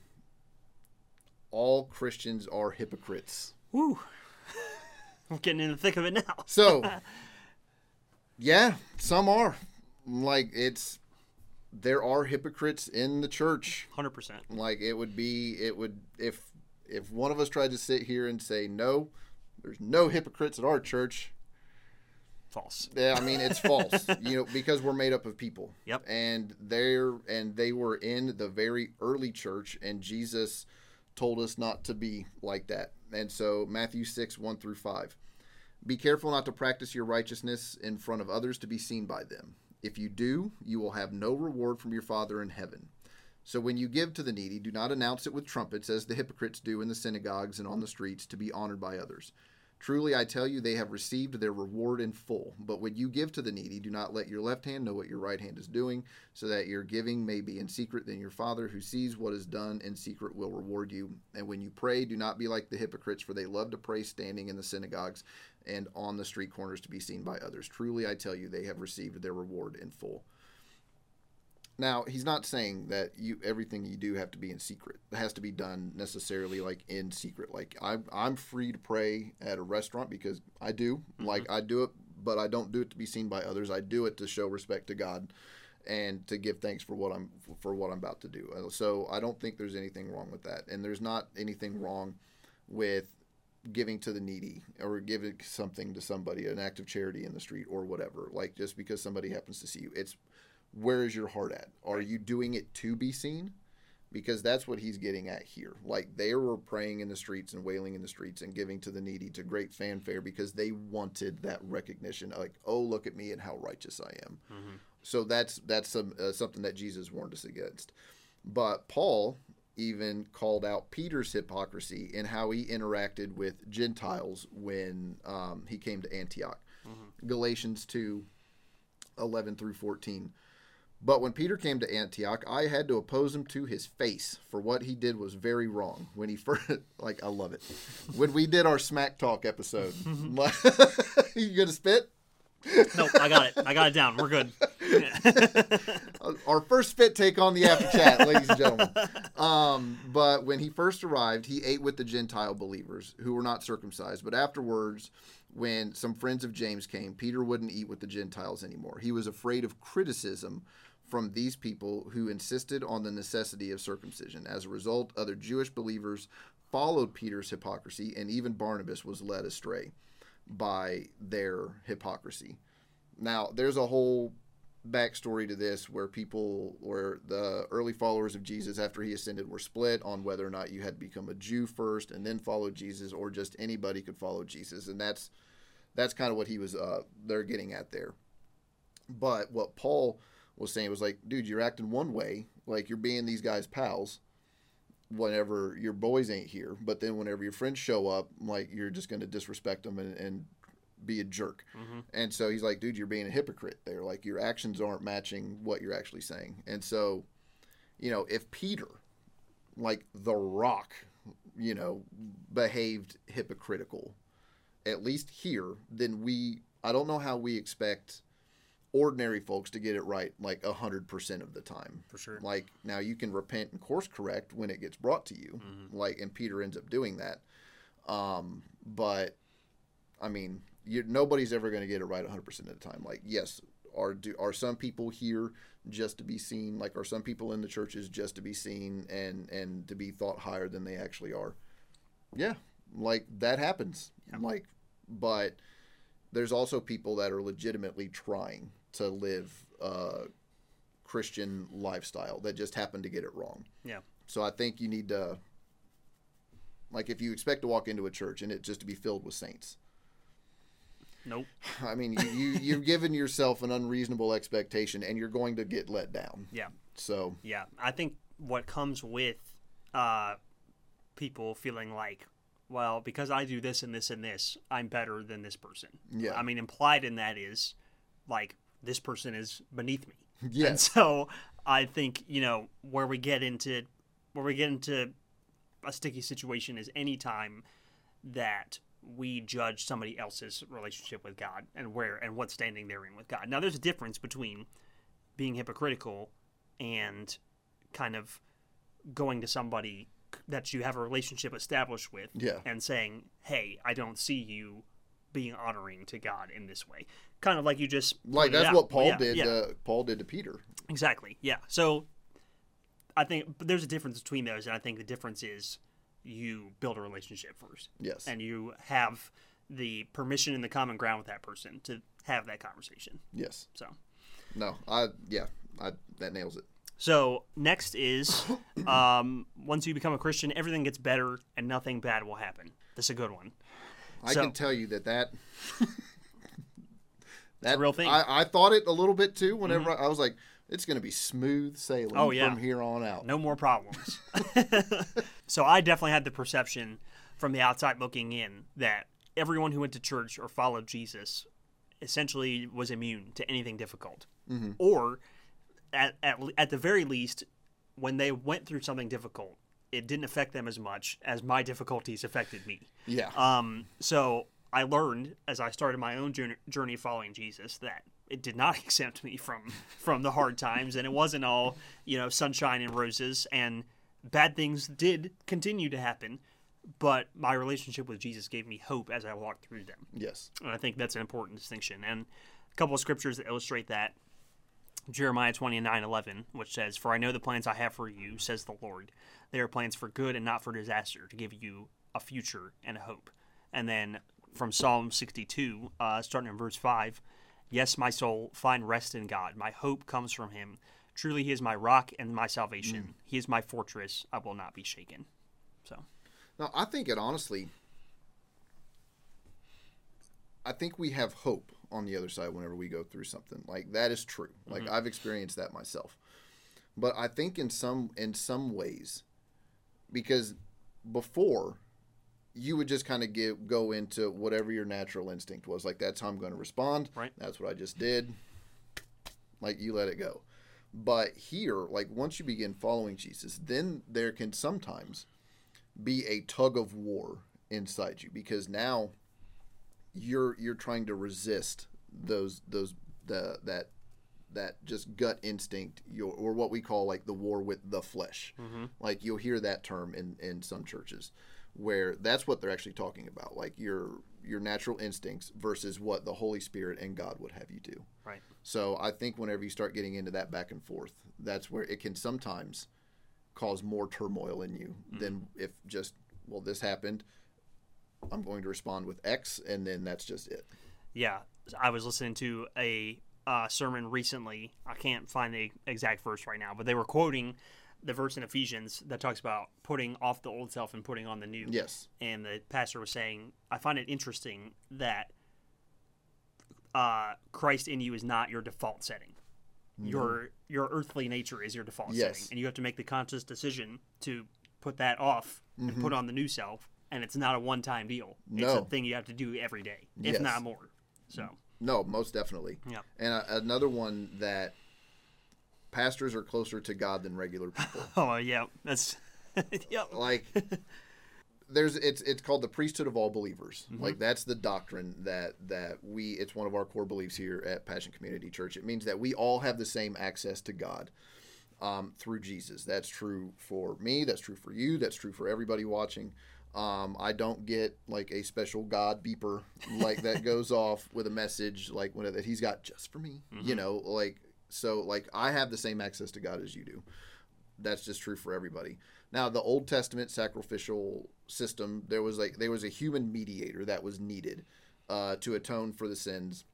All Christians are hypocrites. Woo. I'm [LAUGHS] getting in the thick of it now. So, [LAUGHS] yeah, some are. Like it's there are hypocrites in the church. 100%. Like it would be it would if if one of us tried to sit here and say no, there's no hypocrites at our church. False. Yeah, I mean it's false. [LAUGHS] you know, because we're made up of people. Yep. And they're and they were in the very early church, and Jesus told us not to be like that. And so Matthew six one through five. Be careful not to practice your righteousness in front of others to be seen by them. If you do, you will have no reward from your Father in heaven. So when you give to the needy, do not announce it with trumpets, as the hypocrites do in the synagogues and on the streets, to be honored by others. Truly, I tell you, they have received their reward in full. But when you give to the needy, do not let your left hand know what your right hand is doing, so that your giving may be in secret. Then your Father, who sees what is done in secret, will reward you. And when you pray, do not be like the hypocrites, for they love to pray standing in the synagogues and on the street corners to be seen by others. Truly, I tell you, they have received their reward in full. Now, he's not saying that you everything you do have to be in secret. It has to be done necessarily like in secret. Like I'm I'm free to pray at a restaurant because I do. Mm-hmm. Like I do it, but I don't do it to be seen by others. I do it to show respect to God and to give thanks for what I'm for what I'm about to do. So I don't think there's anything wrong with that. And there's not anything wrong with giving to the needy or giving something to somebody, an act of charity in the street or whatever. Like just because somebody happens to see you. It's where is your heart at? Are you doing it to be seen? Because that's what he's getting at here. Like they were praying in the streets and wailing in the streets and giving to the needy to great fanfare because they wanted that recognition. Like, oh, look at me and how righteous I am. So that's that's some, uh, something that Jesus warned us against. But Paul even called out Peter's hypocrisy in how he interacted with Gentiles when um, he came to Antioch. Galatians 2 11 through 14. But when Peter came to Antioch, I had to oppose him to his face, for what he did was very wrong. When he [LAUGHS] first, like, I love it. When we did our smack talk episode, [LAUGHS] [LAUGHS] you gonna spit? Nope, I got it. I got it down. We're good. [LAUGHS] our first fit take on the after chat, ladies and gentlemen. Um, but when he first arrived, he ate with the Gentile believers who were not circumcised. But afterwards, when some friends of James came, Peter wouldn't eat with the Gentiles anymore. He was afraid of criticism from these people who insisted on the necessity of circumcision. As a result, other Jewish believers followed Peter's hypocrisy, and even Barnabas was led astray by their hypocrisy. Now, there's a whole backstory to this where people, where the early followers of Jesus after he ascended were split on whether or not you had to become a Jew first and then follow Jesus, or just anybody could follow Jesus, and that's that's kind of what he was uh, they're getting at there. But what Paul was saying was like, dude, you're acting one way, like you're being these guys' pals whenever your boys ain't here, but then whenever your friends show up, like you're just going to disrespect them and, and be a jerk. Mm-hmm. And so he's like, dude, you're being a hypocrite there. Like your actions aren't matching what you're actually saying. And so, you know, if Peter, like the rock, you know, behaved hypocritical, at least here, then we, I don't know how we expect ordinary folks to get it right like a hundred percent of the time. For sure. Like now you can repent and course correct when it gets brought to you. Like and Peter ends up doing that. Um, but I mean, you, nobody's ever going to get it right 100% of the time. Like, yes, are do, are some people here just to be seen? Like, are some people in the churches just to be seen and and to be thought higher than they actually are? Yeah, like that happens. Like, but there's also people that are legitimately trying to live a Christian lifestyle that just happened to get it wrong. Yeah. So I think you need to, like, if you expect to walk into a church and it just to be filled with saints, Nope. I mean, you, you you're giving yourself an unreasonable expectation, and you're going to get let down. Yeah. So Yeah. I think what comes with uh, people feeling like, well, because I do this and this and this, I'm better than this person. Yeah. I mean, implied in that is like this person is beneath me. [LAUGHS] And so I think you know where we get into where we get into a sticky situation is any time that we judge somebody else's relationship with God and where and what standing they're in with God. Now, there's a difference between being hypocritical and kind of going to somebody that you have a relationship established with Yeah. and saying, "Hey, I don't see you being honoring to God in this way." Kind of like you just like that's what Paul Yeah, did. yeah. To, Paul did to Peter. Exactly. Yeah. So I think but there's a difference between those, and I think the difference is you build a relationship first, Yes. and you have the permission and the common ground with that person to have that conversation. Yes. So. No. I yeah. I that nails it. So next is [COUGHS] um, once you become a Christian, everything gets better and nothing bad will happen. That's a good one. I So- can tell you that that That a real thing. Mm-hmm. I, I thought it a little bit too. Whenever I, I was like, it's going to be smooth sailing Oh, yeah. from here on out. no more problems. [LAUGHS] [LAUGHS] so I definitely had the perception from the outside looking in that everyone who went to church or followed Jesus essentially was immune to anything difficult, or at, at at the very least, when they went through something difficult, it didn't affect them as much as my difficulties affected me. Yeah. Um, so I learned as I started my own journey, following Jesus that it did not [LAUGHS] exempt me from from the hard times, and it wasn't all you know sunshine and roses. And bad things did continue to happen, but my relationship with Jesus gave me hope as I walked through them. yes. And I think that's an important distinction. And a couple of scriptures that illustrate that. Jeremiah 29 11, which says, For I know the plans I have for you, says the Lord. They are plans for good and not for disaster, to give you a future and a hope. And then from Psalm 62, uh, starting in verse 5, Yes, my soul, find rest in God. My hope comes from him. Truly, he is my rock and my salvation. He is my fortress. I will not be shaken. So, Now, I think it honestly, I think we have hope on the other side whenever we go through something. Like that is true. Like I've experienced that myself. But I think in some in some ways, because before you would just kind of give go into whatever your natural instinct was. Like that's how I'm going to respond. Right. That's what I just did. Like you let it go. But here, like once you begin following Jesus, then there can sometimes be a tug of war inside you because now you're you're trying to resist those those the that that just gut instinct your or what we call like the war with the flesh mm-hmm. like you'll hear that term in in some churches where that's what they're actually talking about like your your natural instincts versus what the holy spirit and god would have you do right. so I think whenever you start getting into that back and forth, that's where it can sometimes cause more turmoil in you than if just, well, this happened. I'm going to respond with X, and then that's just it. Yeah, I was listening to a uh, sermon recently. I can't find the exact verse right now, but they were quoting the verse in Ephesians that talks about putting off the old self and putting on the new. Yes. And the pastor was saying, I find it interesting that uh, Christ in you is not your default setting. Your your earthly nature is your default Yes. setting, and you have to make the conscious decision to put that off and put on the new self. And it's not a one time deal. No. It's a thing you have to do every day, if Yes. not more. So. No, most definitely. Yeah. And uh, another one that pastors are closer to God than regular people. [LAUGHS] Oh yeah, that's [LAUGHS] yep. like there's it's it's called the priesthood of all believers Mm-hmm. like that's the doctrine that that we it's one of our core beliefs here at passion community church it means that we all have the same access to god um, through jesus that's true for me that's true for you that's true for everybody watching um, I don't get like a special God beeper like that [LAUGHS] goes off with a message like when that he's got just for me, you know, like so like I have the same access to God as you do that's just true for everybody. Now, the Old Testament sacrificial system, there was like there was a human mediator that was needed uh, to atone for the sins.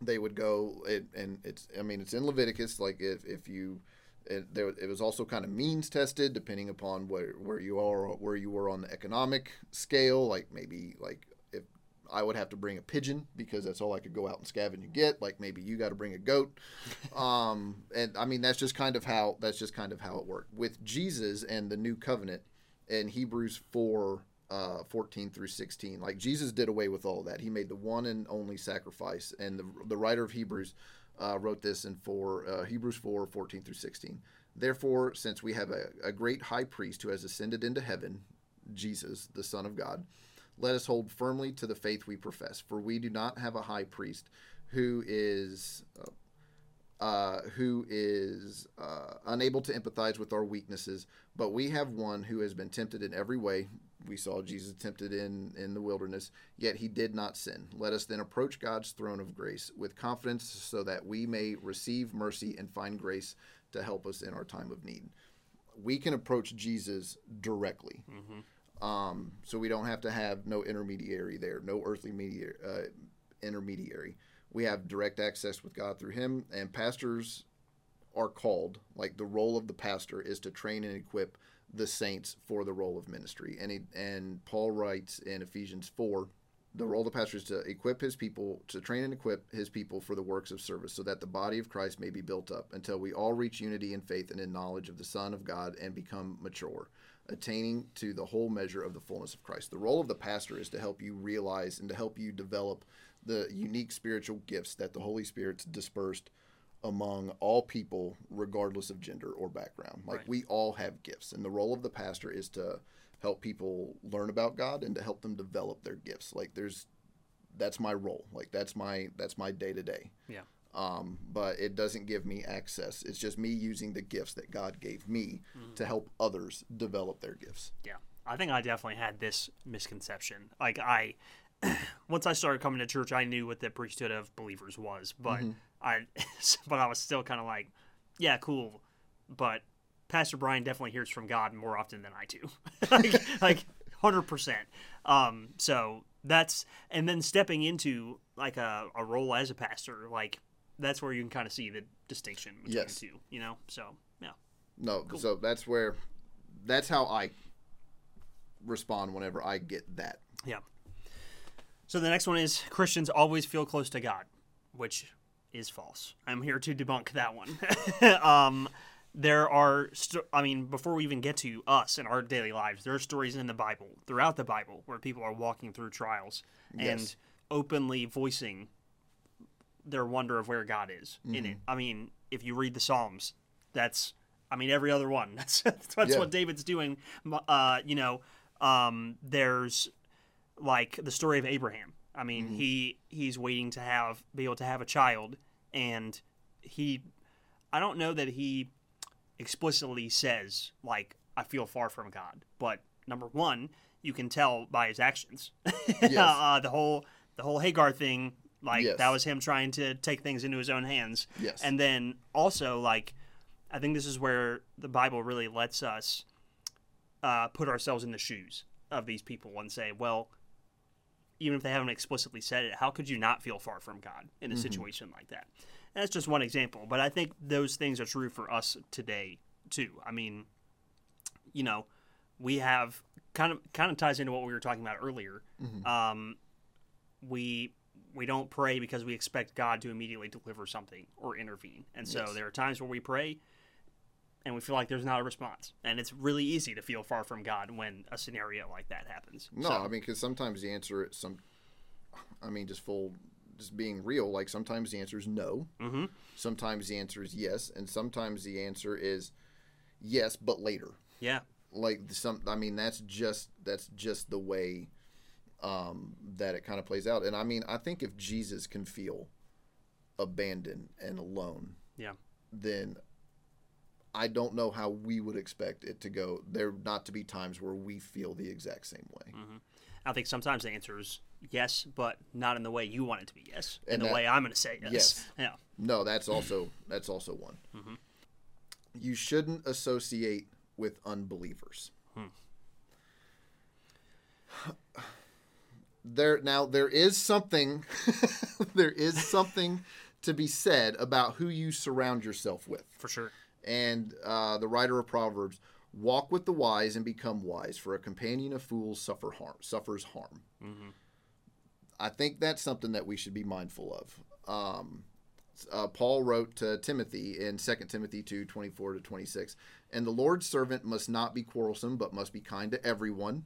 They would go, it, and it's I mean it's in Leviticus. Like if if you, it, there it was also kind of means tested depending upon where where you are where you were on the economic scale. Like maybe like I would have to bring a pigeon because that's all I could go out and scavenge and get. Like maybe you got to bring a goat. [LAUGHS] Um, and I mean that's just kind of how that's just kind of how it worked with Jesus and the new covenant in Hebrews four. Uh, 14 through 16 like jesus did away with all that he made the one and only sacrifice and the, the writer of hebrews uh, wrote this in four, uh, hebrews 4 14 through 16 therefore since we have a, a great high priest who has ascended into heaven jesus the son of god let us hold firmly to the faith we profess, for we do not have a high priest who is uh, uh, who is uh, unable to empathize with our weaknesses, but we have one who has been tempted in every way. We saw Jesus tempted in in the wilderness, yet he did not sin. Let us then approach God's throne of grace with confidence, so that we may receive mercy and find grace to help us in our time of need. We can approach Jesus directly. Um, so we don't have to have no intermediary there, no earthly media, uh, intermediary. We have direct access with God through Him, and pastors are called. Like the role of the pastor is to train and equip the saints for the role of ministry. And he, and Paul writes in Ephesians four, the role of the pastor is to equip his people, to train and equip his people for the works of service, so that the body of Christ may be built up until we all reach unity in faith and in knowledge of the Son of God and become mature, attaining to the whole measure of the fullness of Christ. The role of the pastor is to help you realize and to help you develop the unique spiritual gifts that the Holy Spirit's dispersed among all people, regardless of gender or background. Like Right. we all have gifts, and the role of the pastor is to help people learn about God and to help them develop their gifts. Like there's, that's my role. Like that's my that's my day to day. Yeah. Um, but it doesn't give me access. It's just me using the gifts that God gave me to help others develop their gifts. Yeah, I think I definitely had this misconception. Like I, [CLEARS THROAT] once I started coming to church, I knew what the priesthood of believers was, but I, [LAUGHS] but I was still kind of like, yeah, cool, but Pastor Brian definitely hears from God more often than I do, [LAUGHS] like [LAUGHS] like hundred percent. Um, so that's and then stepping into like a, a role as a pastor, like that's where you can kind of see the distinction between Yes. the two, you know. So yeah, No, so that's where, that's how I respond whenever I get that. Yeah. So the next one is Christians always feel close to God, which is false. I'm here to debunk that one. [LAUGHS] um, there are, st- I mean, before we even get to us and our daily lives, there are stories in the Bible, throughout the Bible, where people are walking through trials and Yes. openly voicing their wonder of where God is in Mm-hmm. it. I mean, if you read the Psalms, that's, I mean, every other one. [LAUGHS] That's that's Yeah. what David's doing. Uh, you know, um, there's like the story of Abraham. I mean, Mm-hmm. he he's waiting to have be able to have a child, and he, I don't know that he explicitly says like I feel far from God, but number one, you can tell by his actions. [LAUGHS] uh, the whole the whole Hagar thing, like Yes. that was him trying to take things into his own hands. Yes. and then also like, I think this is where the Bible really lets us uh, put ourselves in the shoes of these people and say, well, even if they haven't explicitly said it, how could you not feel far from God in a situation like that? And that's just one example, but I think those things are true for us today too. I mean, you know, we have kind of kind of ties into what we were talking about earlier. Um, we we don't pray because we expect God to immediately deliver something or intervene, and so Yes. there are times where we pray and we feel like there's not a response, and it's really easy to feel far from God when a scenario like that happens. No, So- I mean, because sometimes the answer is some, I mean, just full, just being real. Like sometimes the answer is no. Mhm. Sometimes the answer is yes, and sometimes the answer is yes, but later. yeah, Like some, I mean, that's just that's just the way um, that it kind of plays out. And I mean, I think if Jesus can feel abandoned and alone, yeah. then I don't know how we would expect it to go. There not to be times where we feel the exact same way. Mm-hmm. I think sometimes the answer is yes, but not in the way you want it to be yes. In And the that- way I'm going to say yes. Yes. Yeah. No, that's also that's also one. Mm-hmm. You shouldn't associate with unbelievers. Hmm. There now there is something [LAUGHS] there is something to be said about who you surround yourself with. For sure. And uh, the writer of Proverbs, walk with the wise and become wise, for a companion of fools suffer harm, suffers harm. I think that's something that we should be mindful of. Um, uh, Paul wrote to Timothy in 2 Timothy 2 24 to 26. And the Lord's servant must not be quarrelsome, but must be kind to everyone,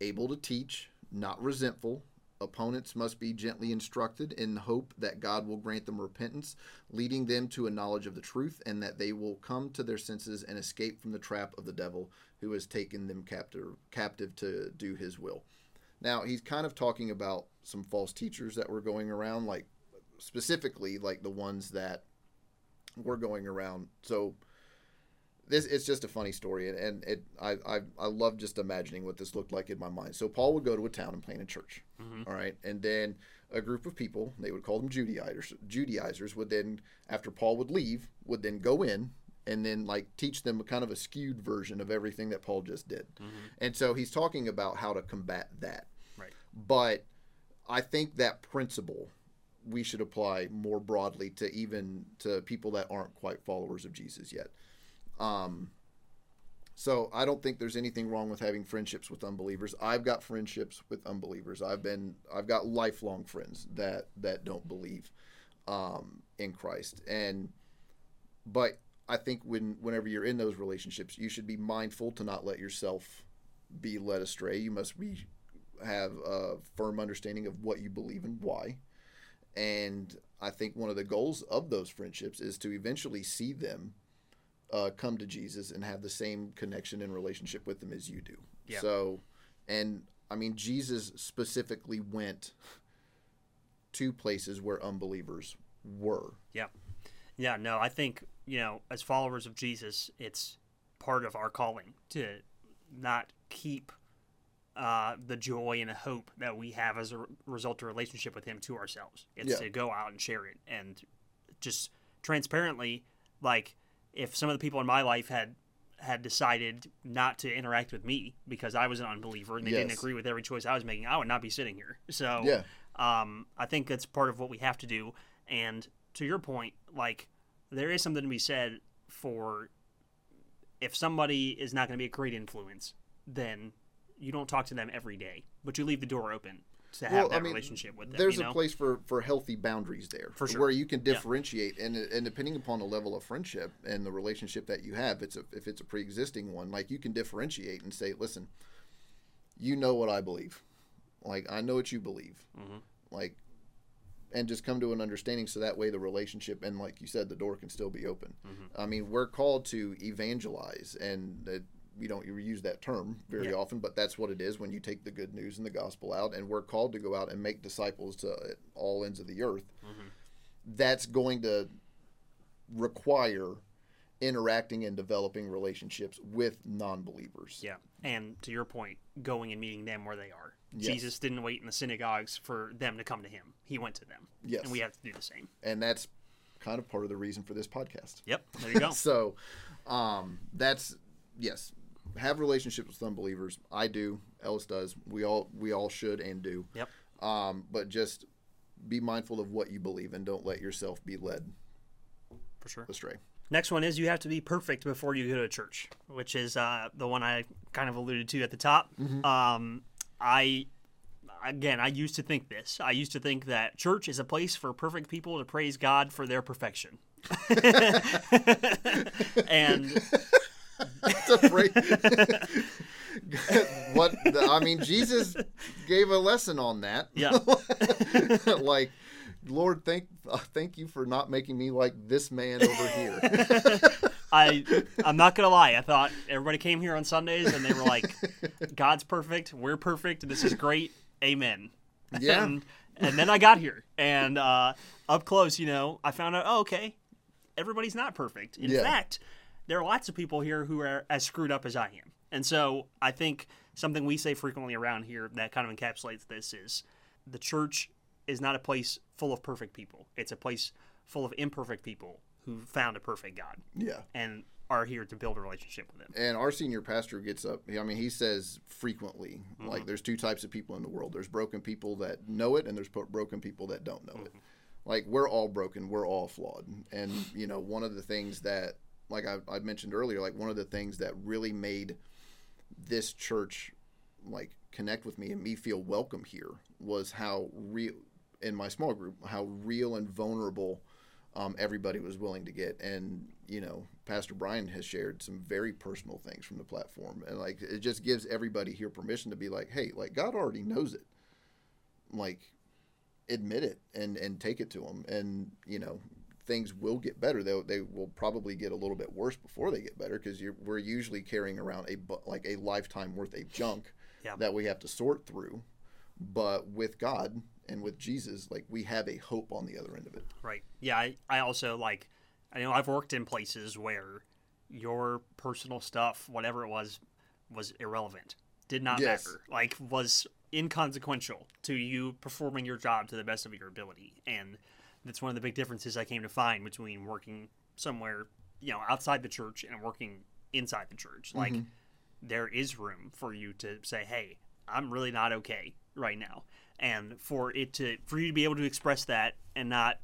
able to teach, not resentful. Opponents must be gently instructed in the hope that God will grant them repentance, leading them to a knowledge of the truth, and that they will come to their senses and escape from the trap of the devil who has taken them captive, captive to do his will. Now, he's kind of talking about some false teachers that were going around, like specifically like the ones that were going around. So this it's just a funny story, and, and it I, I I love just imagining what this looked like in my mind. So Paul would go to a town and plant a church, mm-hmm. all right, and then a group of people they would call them Judaizers. Judaizers would then after Paul would leave would then go in and then like teach them a kind of a skewed version of everything that Paul just did, mm-hmm. and so he's talking about how to combat that. Right. But I think that principle we should apply more broadly to even to people that aren't quite followers of Jesus yet. Um, So I don't think there's anything wrong with having friendships with unbelievers. I've got friendships with unbelievers. I've been I've got lifelong friends that that don't believe um, in Christ. And but I think when whenever you're in those relationships, you should be mindful to not let yourself be led astray. You must be have a firm understanding of what you believe and why. And I think one of the goals of those friendships is to eventually see them uh, come to Jesus and have the same connection and relationship with them as you do. Yeah. So, and I mean, Jesus specifically went to places where unbelievers were. Yeah. Yeah, no, I think, you know, as followers of Jesus, it's part of our calling to not keep uh, the joy and the hope that we have as a result of relationship with Him to ourselves. It's Yeah. to go out and share it and just transparently, like, if some of the people in my life had had decided not to interact with me because I was an unbeliever and they didn't agree with every choice I was making, I would not be sitting here. So Yeah. um, I think that's part of what we have to do. And to your point, like there is something to be said for if somebody is not going to be a great influence, then you don't talk to them every day, but you leave the door open to have that relationship with them. There's you know? a place for, for healthy boundaries there, For sure. where you can differentiate, and and depending upon the level of friendship and the relationship that you have, it's a, if it's a pre-existing one, like you can differentiate and say, listen, you know what I believe, like I know what you believe, Mm-hmm. like, and just come to an understanding, so that way the relationship and like you said, the door can still be open. Mm-hmm. I mean, we're called to evangelize, and that we don't use that term very Yeah. often, but that's what it is when you take the good news and the gospel out, and we're called to go out and make disciples to all ends of the earth. Mm-hmm. That's going to require interacting and developing relationships with non-believers. Yeah. And to your point, going and meeting them where they are. Yes. Jesus didn't wait in the synagogues for them to come to him. He went to them. Yes. And we have to do the same. and that's kind of part of the reason for this podcast. Yep. There you [LAUGHS] go. so, um, that's yes, have relationships with unbelievers. I do. Ellis does. We all we all should and do. yep. Um, but just be mindful of what you believe and don't let yourself be led For sure. astray. Next one is you have to be perfect before you go to church, which is uh, the one I kind of alluded to at the top. Um, I again, I used to think this. I used to think that church is a place for perfect people to praise God for their perfection. [LAUGHS] and. [LAUGHS] [LAUGHS] what the, I mean, Jesus gave a lesson on that. yeah, [LAUGHS] like, Lord, thank uh, thank you for not making me like this man over here. I I'm not gonna lie. I thought everybody came here on Sundays and they were like, "God's perfect, we're perfect, this is great, Amen." Yeah. And, and then I got here and uh, up close, you know, I found out, oh, okay, everybody's not perfect. In Yeah. fact, there are lots of people here who are as screwed up as I am. And so I think something we say frequently around here that kind of encapsulates this is the church is not a place full of perfect people. It's a place full of imperfect people who found a perfect God yeah. and are here to build a relationship with him. And our senior pastor gets up. I mean, he says frequently, Mm-hmm. like, there's two types of people in the world. There's broken people that know it, and there's broken people that don't know it. Mm-hmm. Like, we're all broken. We're all flawed. And you know, one of the things that, like I, I mentioned earlier, like one of the things that really made this church like connect with me and me feel welcome here was how real in my small group how real and vulnerable um, everybody was willing to get. And you know pastor brian has shared some very personal things from the platform. And like it just gives everybody here permission to be like hey like god already knows it. Like admit it and and take it to him and you know things will get better they they will probably get a little bit worse before they get better because we're usually carrying around a like a lifetime worth of junk Yeah. that we have to sort through but with god and with jesus like we have a hope on the other end of it Right. Yeah. I, I also like, I know I've worked in places where your personal stuff, whatever it was, was irrelevant, did not Yes. matter, like, was inconsequential to you performing your job to the best of your ability. And that's one of the big differences I came to find between working somewhere, you know, outside the church and working inside the church. Like, mm-hmm. there is room for you to say, hey, I'm really not okay right now. And for it to, for you to be able to express that and not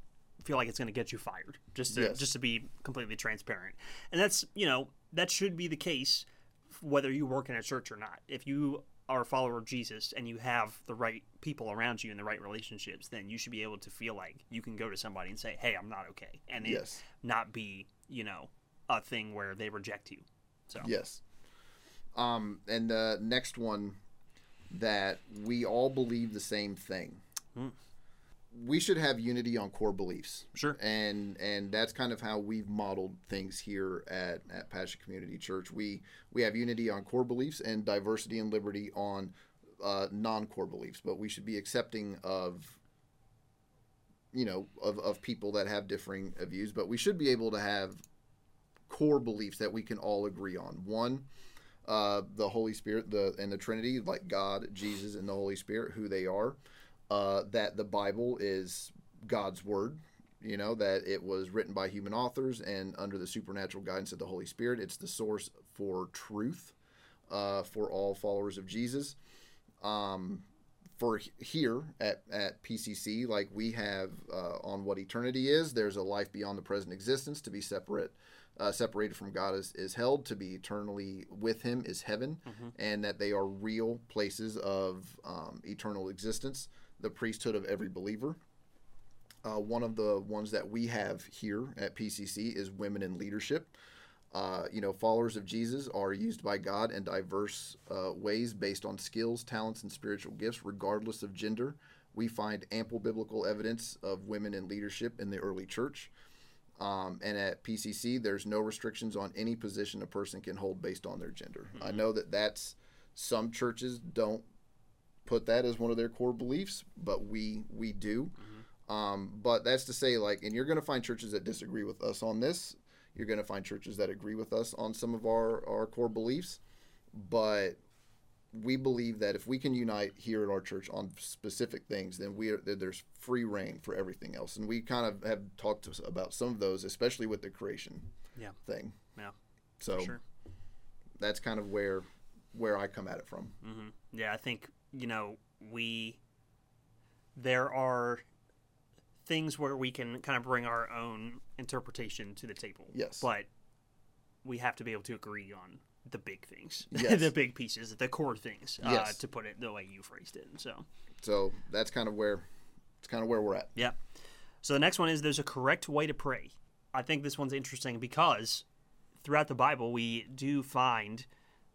feel like it's going to get you fired, just to, Yes. just to be completely transparent. And that's, you know, that should be the case whether you work in a church or not. If you are a follower of Jesus and you have the right people around you and the right relationships, then you should be able to feel like you can go to somebody and say, "Hey, I'm not okay," and Yes. not be you know a thing where they reject you. So Yes. Um, and the next one that we all believe the same thing. We should have unity on core beliefs. Sure. And and that's kind of how we've modeled things here at, at Passion Community Church. We we have unity on core beliefs and diversity and liberty on uh, non-core beliefs, but we should be accepting of you know of, of people that have differing views, but we should be able to have core beliefs that we can all agree on. One, uh, the Holy Spirit, the and the Trinity, like God, Jesus, and the Holy Spirit, who they are. Uh, that the Bible is God's word. You know that it was written by human authors and under the supernatural guidance of the Holy Spirit. It's the source for truth uh, for all followers of Jesus. Um, for here at, at PCC, like we have uh, on what eternity is, there's a life beyond the present existence. To be separate, uh, separated from God is, is held. To be eternally with Him is heaven, and that they are real places of um, eternal existence. The priesthood of every believer. Uh, one of the ones that we have here at PCC is women in leadership. Uh, you know, followers of Jesus are used by God in diverse uh, ways based on skills, talents, and spiritual gifts, regardless of gender. We find ample biblical evidence of women in leadership in the early church. Um, and at PCC, there's no restrictions on any position a person can hold based on their gender. I know that that's some churches don't put that as one of their core beliefs, but we we do. Um, but that's to say, like, and you're going to find churches that disagree with us on this. You're going to find churches that agree with us on some of our, our core beliefs. But we believe that if we can unite here at our church on specific things, then we are, there's free reign for everything else. And we kind of have talked to- about some of those, especially with the creation Yeah. thing. Yeah. So Sure. that's kind of where where I come at it from. hmm Yeah, I think you know we there are things where we can kind of bring our own interpretation to the table. Yes. but we have to be able to agree on the big things, [LAUGHS] Yes. the big pieces, the core things. Uh, Yes. to put it the way you phrased it. So So that's kind of where it's kind of where we're at. yeah. So the next one is there's a correct way to pray. I think this one's interesting because throughout the Bible we do find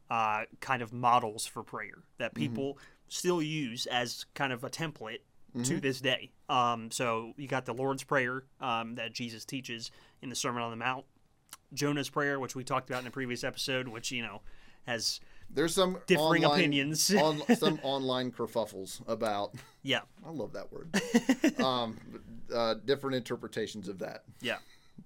uh, kind of models for prayer that people still use as kind of a template to this day. Um, so you got the Lord's Prayer um, that Jesus teaches in the Sermon on the Mount, Jonah's Prayer, which we talked about in a previous episode, which you know has There's some Differing online- opinions. on, [LAUGHS] some online kerfuffles about. yeah I love that word. [LAUGHS] um, uh, different interpretations of that. Yeah.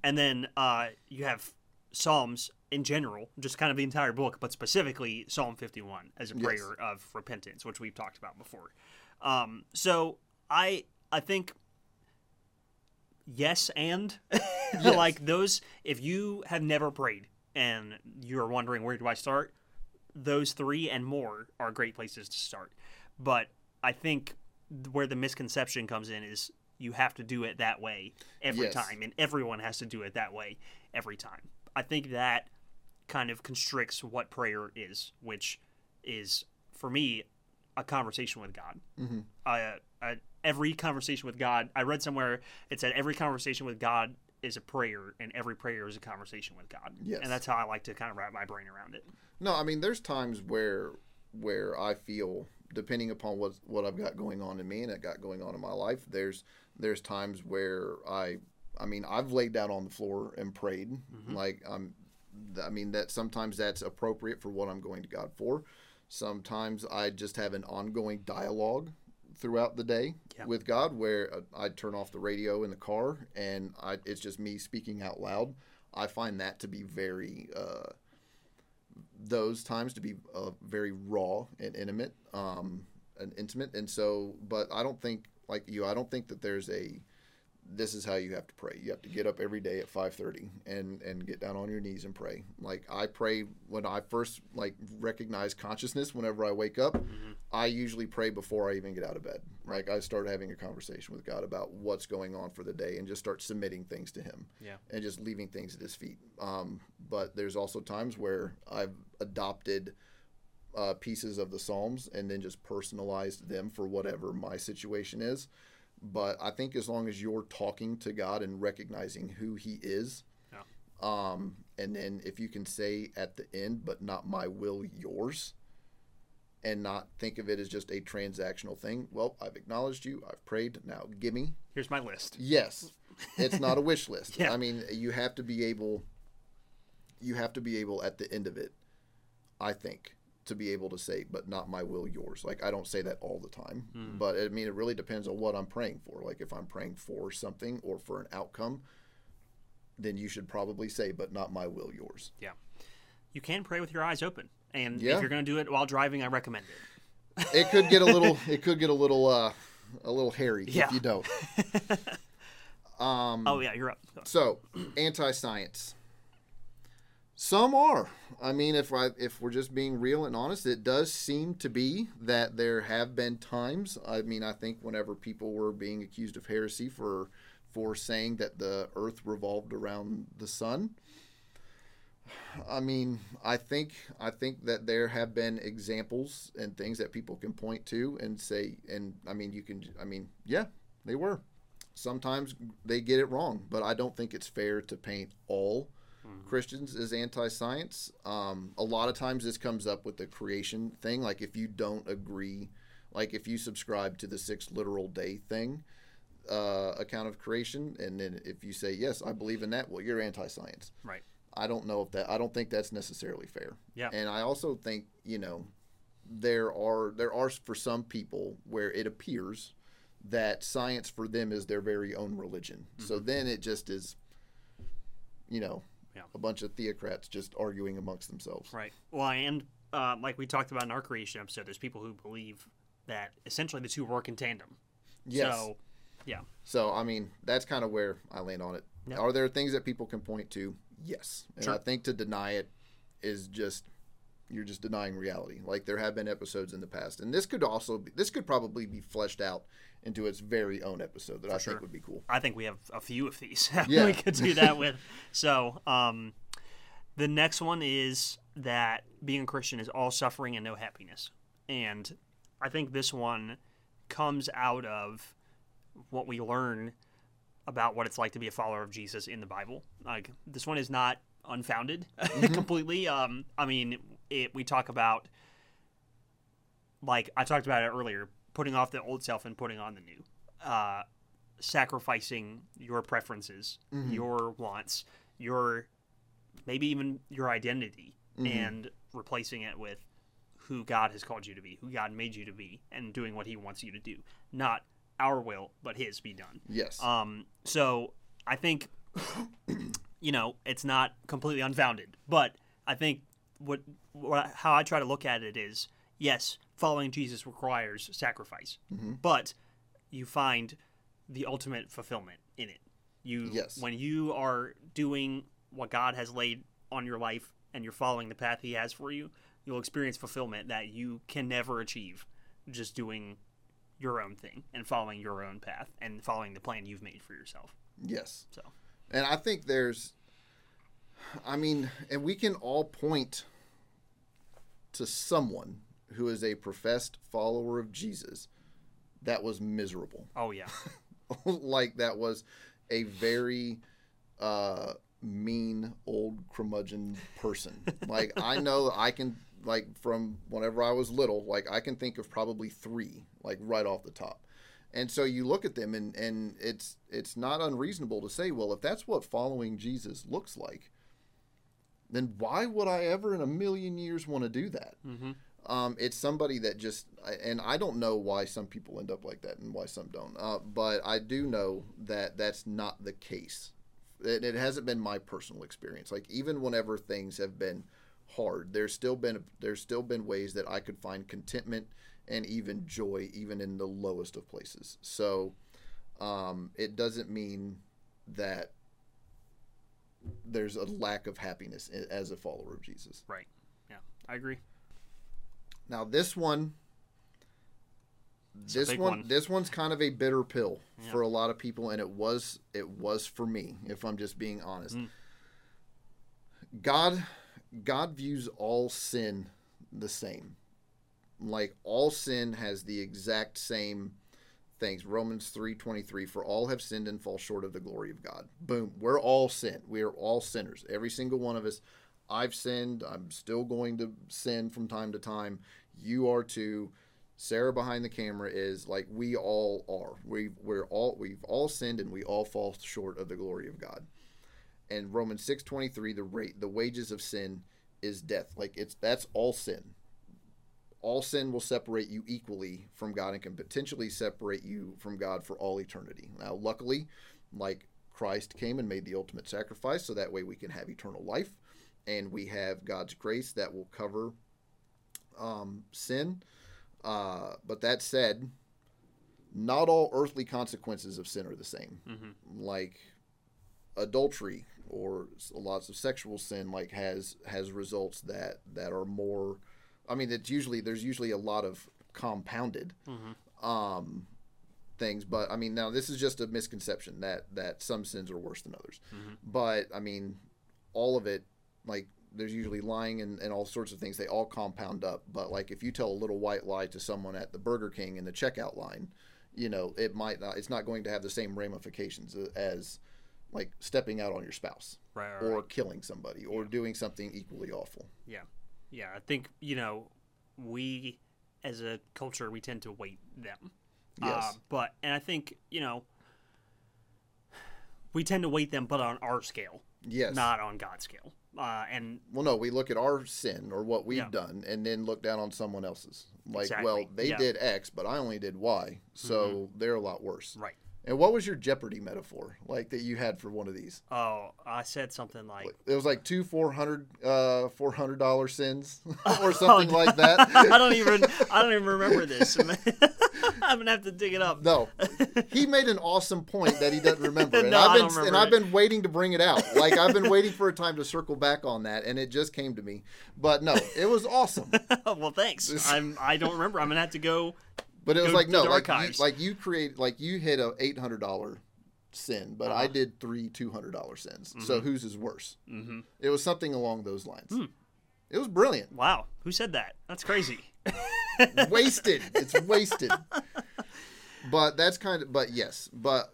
And then uh, you have Psalms in general, just kind of the entire book, but specifically Psalm 51 as a Yes. prayer of repentance, which we've talked about before. Um, so I I think yes and [LAUGHS] like those if you have never prayed and you're wondering where do I start, those three and more are great places to start. But I think where the misconception comes in is you have to do it that way every Yes. time, and everyone has to do it that way every time. I think that kind of constricts what prayer is, which is for me a conversation with God. Mm-hmm. Uh, uh, every conversation with God, I read somewhere it said every conversation with God is a prayer, and every prayer is a conversation with God. Yes. and that's how I like to kind of wrap my brain around it. No, I mean, there's times where where I feel, depending upon what what I've got going on in me and I got going on in my life, there's there's times where I, I mean, I've laid down on the floor and prayed. Like I'm, I mean, that sometimes that's appropriate for what I'm going to God for. Sometimes I just have an ongoing dialogue throughout the day Yeah. with God, where uh, I turn off the radio in the car and I, it's just me speaking out loud. I find that to be very. Uh, those times to be uh, very raw and intimate um, and intimate and so but i don't think like you i don't think that there's a this is how you have to pray. You have to get up every day at 5:30 and and get down on your knees and pray. Like I pray when I first like recognize consciousness whenever I wake up, I usually pray before I even get out of bed. Like I start having a conversation with God about what's going on for the day and just start submitting things to him Yeah. and just leaving things at his feet. Um, but there's also times where I've adopted uh, pieces of the Psalms and then just personalized them for whatever my situation is. But I think as long as you're talking to God and recognizing who He is, Yeah. um, and then if you can say at the end, but not my will, yours, and not think of it as just a transactional thing. Well, I've acknowledged you. I've prayed. Now give me. Here's my list. Yes, it's not a wish list. [LAUGHS] Yeah. I mean, you have to be able. You have to be able at the end of it, I think, to be able to say, "But not my will, yours." Like I don't say that all the time, Hmm. but I mean, it really depends on what I'm praying for. Like if I'm praying for something or for an outcome, then you should probably say, "But not my will, yours." Yeah. You can pray with your eyes open. And Yeah. if you're going to do it while driving, I recommend it. It could get a little. [LAUGHS] it could get a little. uh a little hairy Yeah. if you don't. [LAUGHS] Um, oh, yeah, you're up. So, [CLEARS THROAT] anti-science. Some are. I mean, if I if we're just being real and honest, it does seem to be that there have been times. I mean, I think whenever people were being accused of heresy for for saying that the Earth revolved around the sun. I mean, I think I think that there have been examples and things that people can point to and say, and I mean, you can. I mean, yeah, they were sometimes they get it wrong, but I don't think it's fair to paint all Christians is anti-science. Um, a lot of times this comes up with the creation thing. Like if you don't agree, like if you subscribe to the six literal day thing, uh, account of creation, and then if you say yes, I believe in that, well, you're anti-science. Right. I don't know if that. I don't think that's necessarily fair. Yeah. And I also think you know there are there are for some people where it appears that science for them is their very own religion. So then it just is, you know, Yeah. a bunch of theocrats just arguing amongst themselves. Right. Well, and uh, like we talked about in our creation episode, there's people who believe that essentially the two work in tandem. Yes. So, yeah. So I mean, that's kind of where I land on it. Yeah. Are there things that people can point to? Yes. And Sure. I think to deny it is just you're just denying reality. Like there have been episodes in the past, and this could also be, this could probably be fleshed out into its very own episode that I sure. think would be cool. I think we have a few of these [LAUGHS] Yeah. we could do that with. So, um, the next one is that being a Christian is all suffering and no happiness. And I think this one comes out of what we learn about what it's like to be a follower of Jesus in the Bible. Like this one is not unfounded [LAUGHS] completely. Um, I mean, it, we talk about like I talked about it earlier, putting off the old self and putting on the new. Uh, sacrificing your preferences, your wants, your maybe even your identity, and replacing it with who God has called you to be, who God made you to be, and doing what He wants you to do. Not our will, but His be done. Yes. Um, so I think, [COUGHS] you know, it's not completely unfounded, but I think what, what how I try to look at it is, yes, following Jesus requires sacrifice, mm-hmm. but you find the ultimate fulfillment in it. You Yes. when you are doing what God has laid on your life and you're following the path He has for you, you'll experience fulfillment that you can never achieve just doing your own thing and following your own path and following the plan you've made for yourself. yes. So And I think there's, I mean, and we can all point to someone who is a professed follower of Jesus that was miserable. Oh yeah, [LAUGHS] like that was a very uh, mean old curmudgeon person. like I know I can like from whenever I was little, like I can think of probably three, like right off the top. And so you look at them and, and it's it's not unreasonable to say, well, if that's what following Jesus looks like, then why would I ever in a million years want to do that? Um, it's somebody that just, and I don't know why some people end up like that and why some don't. Uh, but I do know that that's not the case. It, it hasn't been my personal experience. Like even whenever things have been hard, there's still been there's still been ways that I could find contentment and even joy, even in the lowest of places. So, um, it doesn't mean that there's a lack of happiness as a follower of Jesus. Right. Yeah, I agree. Now this one, a this one, one. this one's kind of a bitter pill Yeah. for a lot of people, and it was it was for me, if I'm just being honest. Mm. God, God views all sin the same. Like all sin has the exact same things. Romans three twenty three. For all have sinned and fall short of the glory of God. Boom. We're all sin. We are all sinners. Every single one of us. I've sinned. I'm still going to sin from time to time. You are too. Sarah behind the camera is like we all are. We we're all we've all sinned and we all fall short of the glory of God. And Romans six twenty three, the rate the wages of sin is death. Like it's that's all sin. All sin will separate you equally from God and can potentially separate you from God for all eternity. Now, luckily, like Christ came and made the ultimate sacrifice, so that way we can have eternal life, and we have God's grace that will cover um, sin. Uh, but that said, not all earthly consequences of sin are the same. Like adultery or lots of sexual sin, like has has results that that are more. I mean, it's usually there's usually a lot of compounded um, things, but I mean, now this is just a misconception that that some sins are worse than others. But I mean, all of it, like there's usually lying and, and all sorts of things. They all compound up. But like if you tell a little white lie to someone at the Burger King in the checkout line, you know, it might not. It's not going to have the same ramifications as like stepping out on your spouse Right. right, or right. killing somebody or doing something equally awful. Yeah. Yeah. I think, you know, we as a culture, we tend to weight them. Yes. Uh, but, and I think, you know, we tend to weight them, but on our scale, Yes. not on God's scale. Uh, and Well, no, we look at our sin or what we've Yeah. done and then look down on someone else's. Like, Exactly, well, they yeah. did X, but I only did Y, so they're a lot worse. right. And what was your Jeopardy metaphor like that you had for one of these? Oh, I said something like, It was like two four hundred uh four hundred dollar sins [LAUGHS] [LAUGHS] or something like that. [LAUGHS] I don't even, I don't even remember this. I'm gonna have to dig it up. No, he made an awesome point that he doesn't remember, and No, I've been and I've been waiting to bring it out. Like I've been waiting for a time to circle back on that, and it just came to me. But no, it was awesome. well, thanks. I'm, I don't remember. I'm gonna have to go. But it was Go like no, like you, like you create like you hit a eight hundred dollar sin, but I uh-huh. did three two hundred dollar sins. So mm-hmm. whose is worse? Mm-hmm. It was something along those lines. Hmm. It was brilliant. Wow, who said that? That's crazy. [LAUGHS] wasted. It's wasted. [LAUGHS] But that's kind of. But yes, but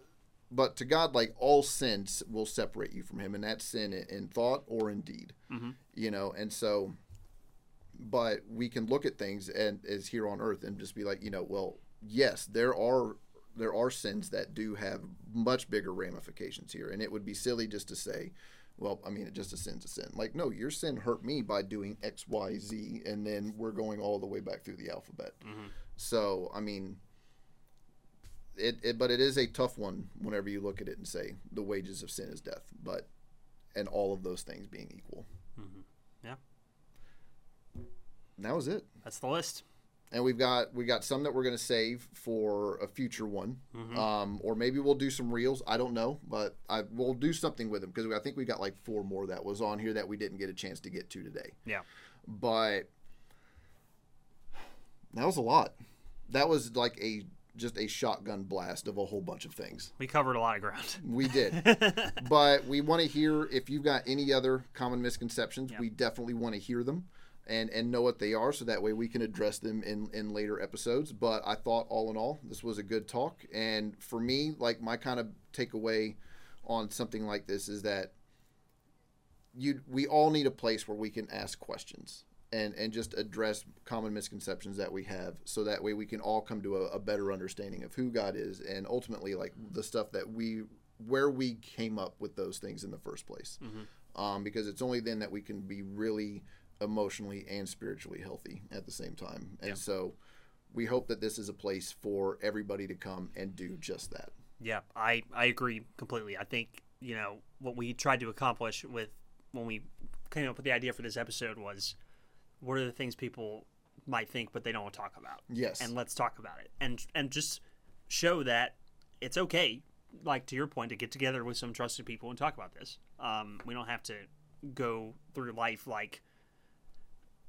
but to God, like all sins will separate you from Him, and that's sin in, in thought or in deed. Mm-hmm. You know, and so. But we can look at things and as here on earth and just be like, you know, well, yes, there are there are sins that do have much bigger ramifications here, and it would be silly just to say, well, I mean, it just a sin's a sin. Like, no, your sin hurt me by doing X, Y, Z, and then we're going all the way back through the alphabet. Mm-hmm. So, I mean, it, it, but it is a tough one whenever you look at it and say the wages of sin is death, but and all of those things being equal. That was it. that's the list. and we've got we got some that we're going to save for a future one. Um, or maybe we'll do some reels. I don't know but I, we'll do something with them because i think we got like four more that was on here that we didn't get a chance to get to today. Yeah. but that was a lot. That was like a just a shotgun blast of a whole bunch of things. We covered a lot of ground. [LAUGHS] we did. [LAUGHS] But we want to hear if you've got any other common misconceptions. We definitely want to hear them and and know what they are so that way we can address them in in later episodes. But i thought all in all this was a good talk. And for me like my kind of takeaway on something like this is that you we all need a place where we can ask questions and and just address common misconceptions that we have so that way we can all come to a, a better understanding of who god is and ultimately like the stuff that we where we came up with those things in the first place. Um, because it's only then that we can be really emotionally and spiritually healthy at the same time and so we hope that this is a place for everybody to come and do just that Yeah, I, I agree completely. I think, you know, what we tried to accomplish with when we came up with the idea for this episode was what are the things people might think but they don't want to talk about. Yes. And let's talk about it. And and just show that it's okay, like to your point, to get together with some trusted people and talk about this. Um, we don't have to go through life like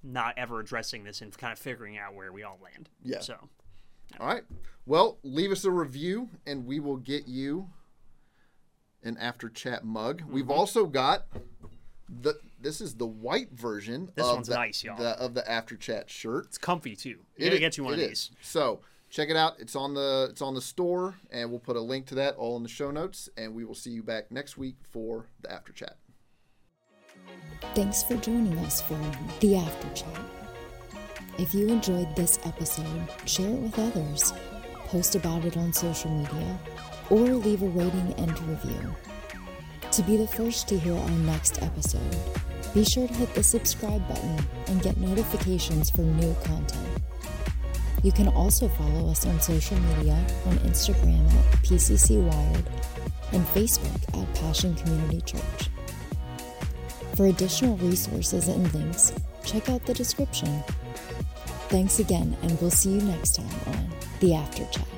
not ever addressing this and kind of figuring out where we all land. Yeah. So All right. Well, leave us a review and we will get you an after chat mug. Mm-hmm. We've also got the this is the white version This of one's the, nice, y'all. the of the after chat shirt. it's comfy too. You It gotta get you one it of is. these. So check it out. It's on the it's on the store, and we'll put a link to that all in the show notes. And we will see you back next week for the after chat. Thanks for joining us for the After Chat. If you enjoyed this episode, share it with others, post about it on social media, or leave a rating and review. To be the first to hear our next episode, be sure to hit the subscribe button and get notifications for new content. You can also follow us on social media on Instagram at PCC Wired and Facebook at Passion Community Church. For additional resources and links, check out the description. Thanks again, and we'll see you next time on The After Chat.